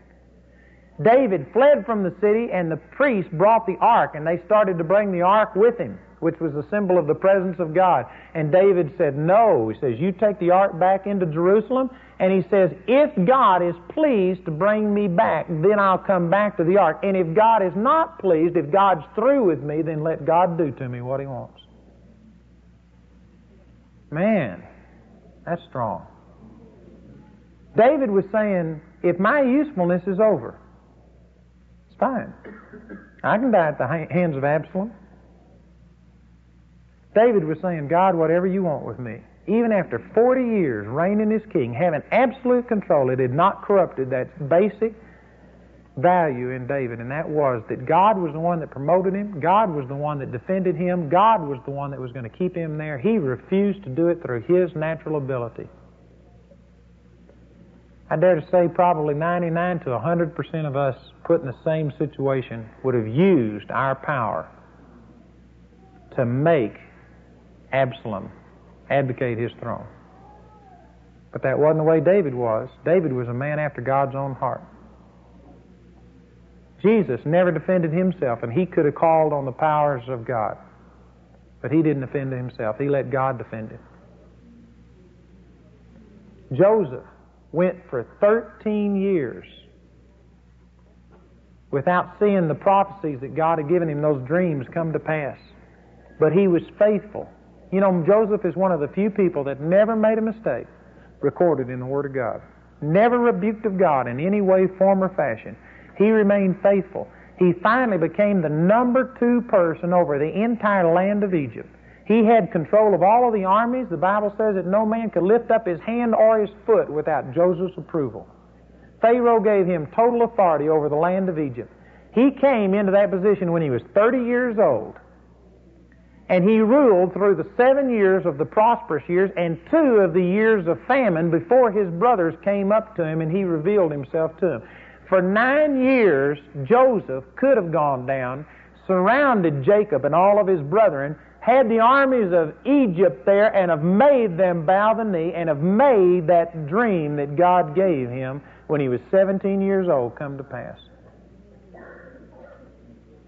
David fled from the city, and the priests brought the ark, and they started to bring the ark with him, which was a symbol of the presence of God. And David said, No. He says, You take the ark back into Jerusalem. And he says, If God is pleased to bring me back, then I'll come back to the ark. And if God is not pleased, if God's through with me, then let God do to me what he wants. Man, that's strong. David was saying, If my usefulness is over, it's Fine. I can die at the hands of Absalom. David was saying, God, whatever you want with me. Even after 40 years reigning as king, having absolute control, it had not corrupted that basic value in David, and that was that God was the one that promoted him, God was the one that defended him, God was the one that was going to keep him there. He refused to do it through his natural ability. I dare to say probably 99 to 100% of us put in the same situation would have used our power to make Absalom advocate his throne. But that wasn't the way David was. David was a man after God's own heart. Jesus never defended himself, and he could have called on the powers of God. But he didn't defend himself. He let God defend him. Joseph went for 13 years without seeing the prophecies that God had given him, those dreams come to pass. But he was faithful. You know, Joseph is one of the few people that never made a mistake recorded in the Word of God. Never rebuked of God in any way, form, or fashion. He remained faithful. He finally became the number two person over the entire land of Egypt. He had control of all of the armies. The Bible says that no man could lift up his hand or his foot without Joseph's approval. Pharaoh gave him total authority over the land of Egypt. He came into that position when he was 30 years old. And he ruled through the seven years of the prosperous years and two of the years of famine before his brothers came up to him and he revealed himself to them. For nine years, Joseph could have gone down, surrounded Jacob and all of his brethren, had the armies of Egypt there and have made them bow the knee and have made that dream that God gave him when he was 17 years old come to pass.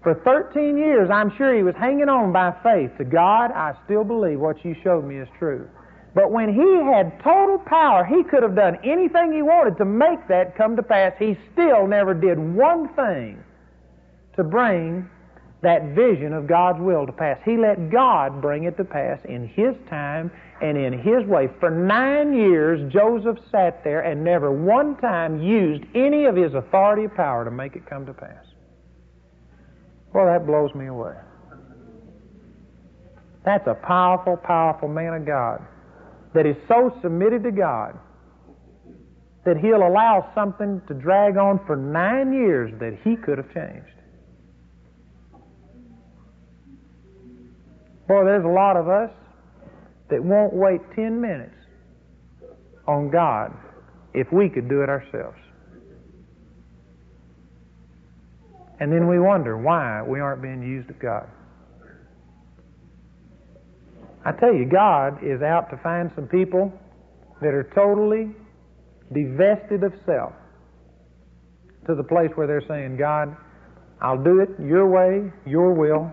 For 13 years, I'm sure he was hanging on by faith to God. I still believe what you showed me is true. But when he had total power, he could have done anything he wanted to make that come to pass. He still never did one thing to bring that vision of God's will to pass. He let God bring it to pass in His time and in His way. For nine years, Joseph sat there and never one time used any of his authority or power to make it come to pass. Well, that blows me away. That's a powerful, powerful man of God that is so submitted to God that he'll allow something to drag on for nine years that he could have changed. Boy, there's a lot of us that won't wait 10 minutes on God if we could do it ourselves. And then we wonder why we aren't being used of God. I tell you, God is out to find some people that are totally divested of self to the place where they're saying, God, I'll do it your way, your will,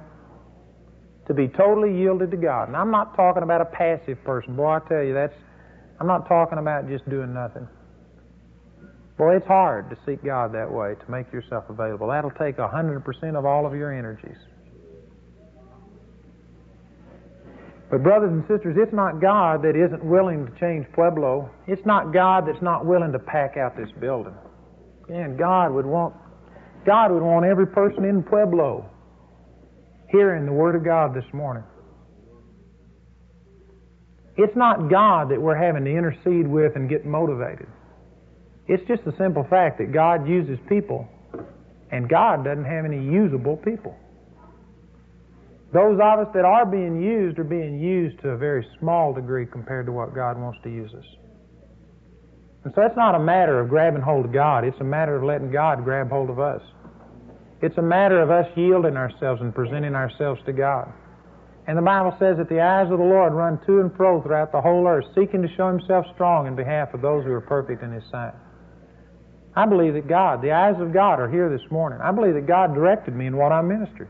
to be totally yielded to God. And I'm not talking about a passive person. Boy, I tell you, that's, I'm not talking about just doing nothing. Boy, it's hard to seek God that way, to make yourself available. That'll take 100% of all of your energies. But, brothers and sisters, it's not God that isn't willing to change Pueblo. It's not God that's not willing to pack out this building. And God would want God would want every person in Pueblo hearing the Word of God this morning. It's not God that we're having to intercede with and get motivated. It's just the simple fact that God uses people, and God doesn't have any usable people. Those of us that are being used are being used to a very small degree compared to what God wants to use us. And so it's not a matter of grabbing hold of God, it's a matter of letting God grab hold of us. It's a matter of us yielding ourselves and presenting ourselves to God. And the Bible says that the eyes of the Lord run to and fro throughout the whole earth, seeking to show himself strong in behalf of those who are perfect in his sight. I believe that God, the eyes of God are here this morning. I believe that God directed me in what I ministered.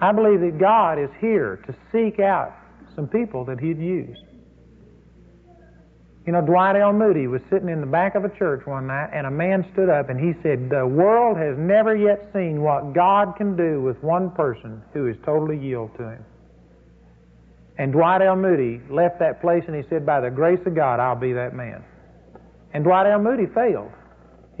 I believe that God is here to seek out some people that he'd use. You know, Dwight L. Moody was sitting in the back of a church one night, and a man stood up and he said, The world has never yet seen what God can do with one person who is totally yielded to him. And Dwight L. Moody left that place and he said, By the grace of God, I'll be that man. And Dwight L. Moody failed.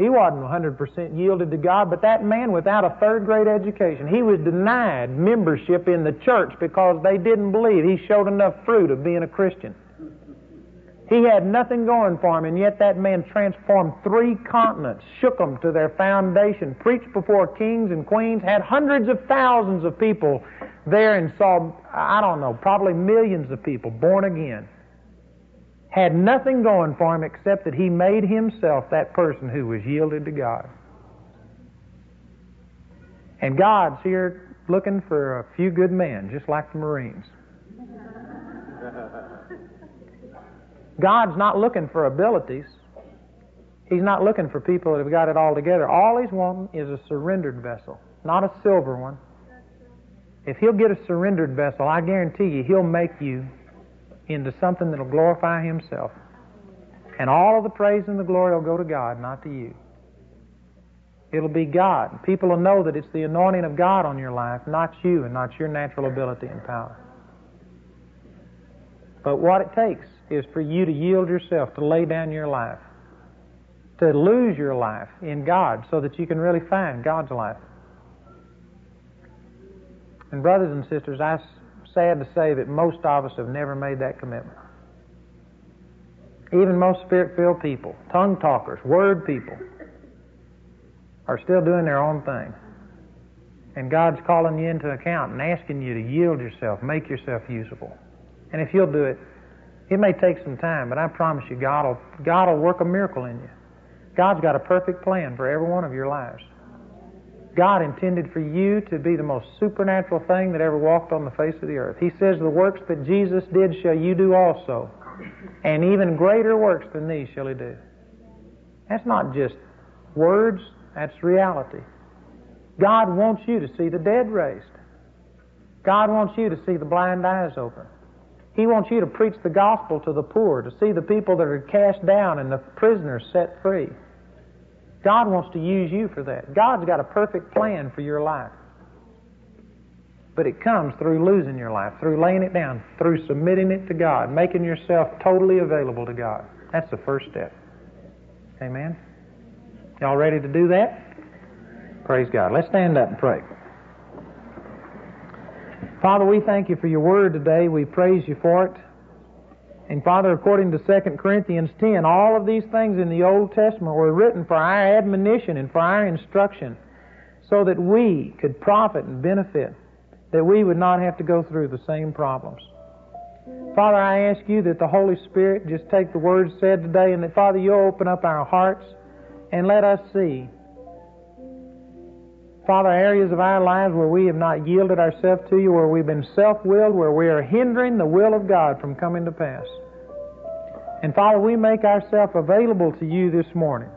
He wasn't 100% yielded to God, but that man without a third grade education, he was denied membership in the church because they didn't believe he showed enough fruit of being a Christian. He had nothing going for him, and yet that man transformed three continents, shook them to their foundation, preached before kings and queens, had hundreds of thousands of people there, and saw, I don't know, probably millions of people born again. Had nothing going for him except that he made himself that person who was yielded to God. And God's here looking for a few good men, just like the Marines. God's not looking for abilities. He's not looking for people that have got it all together. All He's wanting is a surrendered vessel, not a silver one. If He'll get a surrendered vessel, I guarantee you He'll make you into something that'll glorify Himself. And all of the praise and the glory will go to God, not to you. It'll be God. People will know that it's the anointing of God on your life, not you and not your natural ability and power. But what it takes is for you to yield yourself, to lay down your life, to lose your life in God so that you can really find God's life. And, brothers and sisters, I'm sad to say that most of us have never made that commitment. Even most spirit filled people, tongue talkers, word people, are still doing their own thing. And God's calling you into account and asking you to yield yourself, make yourself usable. And if you'll do it, it may take some time, but I promise you, God will, God will work a miracle in you. God's got a perfect plan for every one of your lives. God intended for you to be the most supernatural thing that ever walked on the face of the earth. He says, The works that Jesus did shall you do also, and even greater works than these shall he do. That's not just words, that's reality. God wants you to see the dead raised. God wants you to see the blind eyes open. He wants you to preach the gospel to the poor, to see the people that are cast down and the prisoners set free. God wants to use you for that. God's got a perfect plan for your life. But it comes through losing your life, through laying it down, through submitting it to God, making yourself totally available to God. That's the first step. Amen? Y'all ready to do that? Praise God. Let's stand up and pray. Father, we thank you for your word today. We praise you for it. And Father, according to 2 Corinthians 10, all of these things in the Old Testament were written for our admonition and for our instruction so that we could profit and benefit, that we would not have to go through the same problems. Father, I ask you that the Holy Spirit just take the words said today and that, Father, you'll open up our hearts and let us see, Father, areas of our lives where we have not yielded ourselves to you, where we've been self willed, where we are hindering the will of God from coming to pass. And Father, we make ourselves available to you this morning.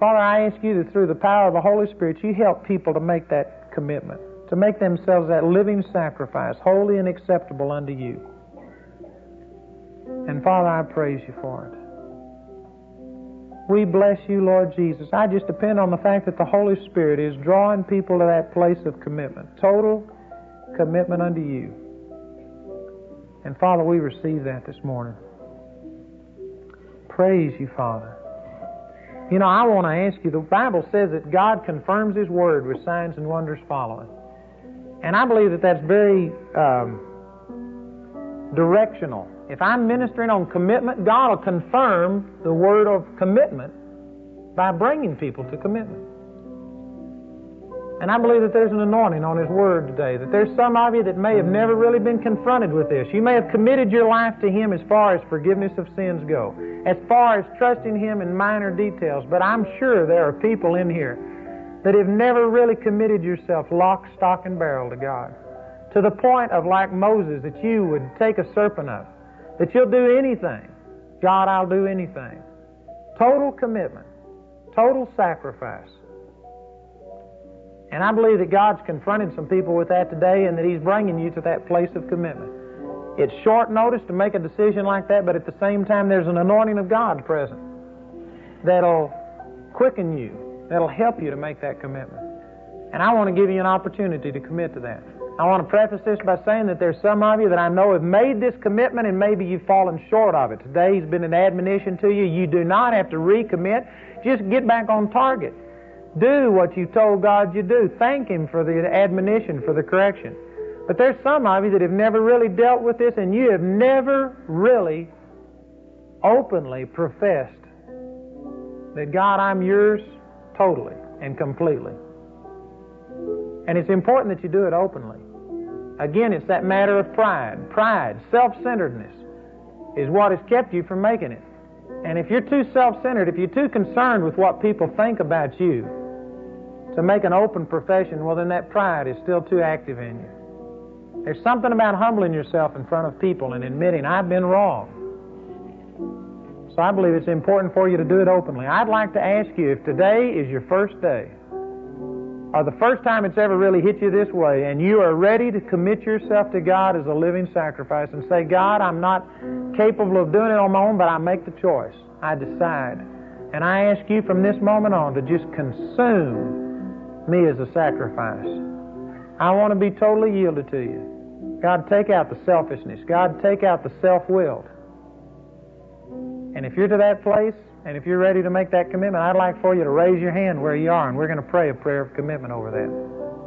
Father, I ask you that through the power of the Holy Spirit, you help people to make that commitment to make themselves that living sacrifice, holy and acceptable unto you. And Father, I praise you for it. We bless you, Lord Jesus. I just depend on the fact that the Holy Spirit is drawing people to that place of commitment, total commitment unto you. And Father, we receive that this morning. Praise you, Father. You know, I want to ask you the Bible says that God confirms His Word with signs and wonders following. And I believe that that's very um, directional. If I'm ministering on commitment, God will confirm the word of commitment by bringing people to commitment. And I believe that there's an anointing on His Word today, that there's some of you that may have never really been confronted with this. You may have committed your life to Him as far as forgiveness of sins go, as far as trusting Him in minor details, but I'm sure there are people in here that have never really committed yourself lock, stock, and barrel to God. To the point of, like Moses, that you would take a serpent up, that you'll do anything. God, I'll do anything. Total commitment, total sacrifice. And I believe that God's confronted some people with that today and that He's bringing you to that place of commitment. It's short notice to make a decision like that, but at the same time, there's an anointing of God present that'll quicken you that'll help you to make that commitment. And I want to give you an opportunity to commit to that. I want to preface this by saying that there's some of you that I know have made this commitment and maybe you've fallen short of it. Today's been an admonition to you. You do not have to recommit. Just get back on target. Do what you told God you do. Thank Him for the admonition, for the correction. But there's some of you that have never really dealt with this and you have never really openly professed that God, I'm yours totally and completely. And it's important that you do it openly. Again, it's that matter of pride. Pride, self centeredness, is what has kept you from making it. And if you're too self centered, if you're too concerned with what people think about you to make an open profession, well, then that pride is still too active in you. There's something about humbling yourself in front of people and admitting, I've been wrong. So I believe it's important for you to do it openly. I'd like to ask you if today is your first day, or the first time it's ever really hit you this way, and you are ready to commit yourself to God as a living sacrifice and say, God, I'm not capable of doing it on my own, but I make the choice. I decide. And I ask you from this moment on to just consume me as a sacrifice. I want to be totally yielded to you. God, take out the selfishness. God, take out the self willed. And if you're to that place, and if you're ready to make that commitment, I'd like for you to raise your hand where you are, and we're going to pray a prayer of commitment over that.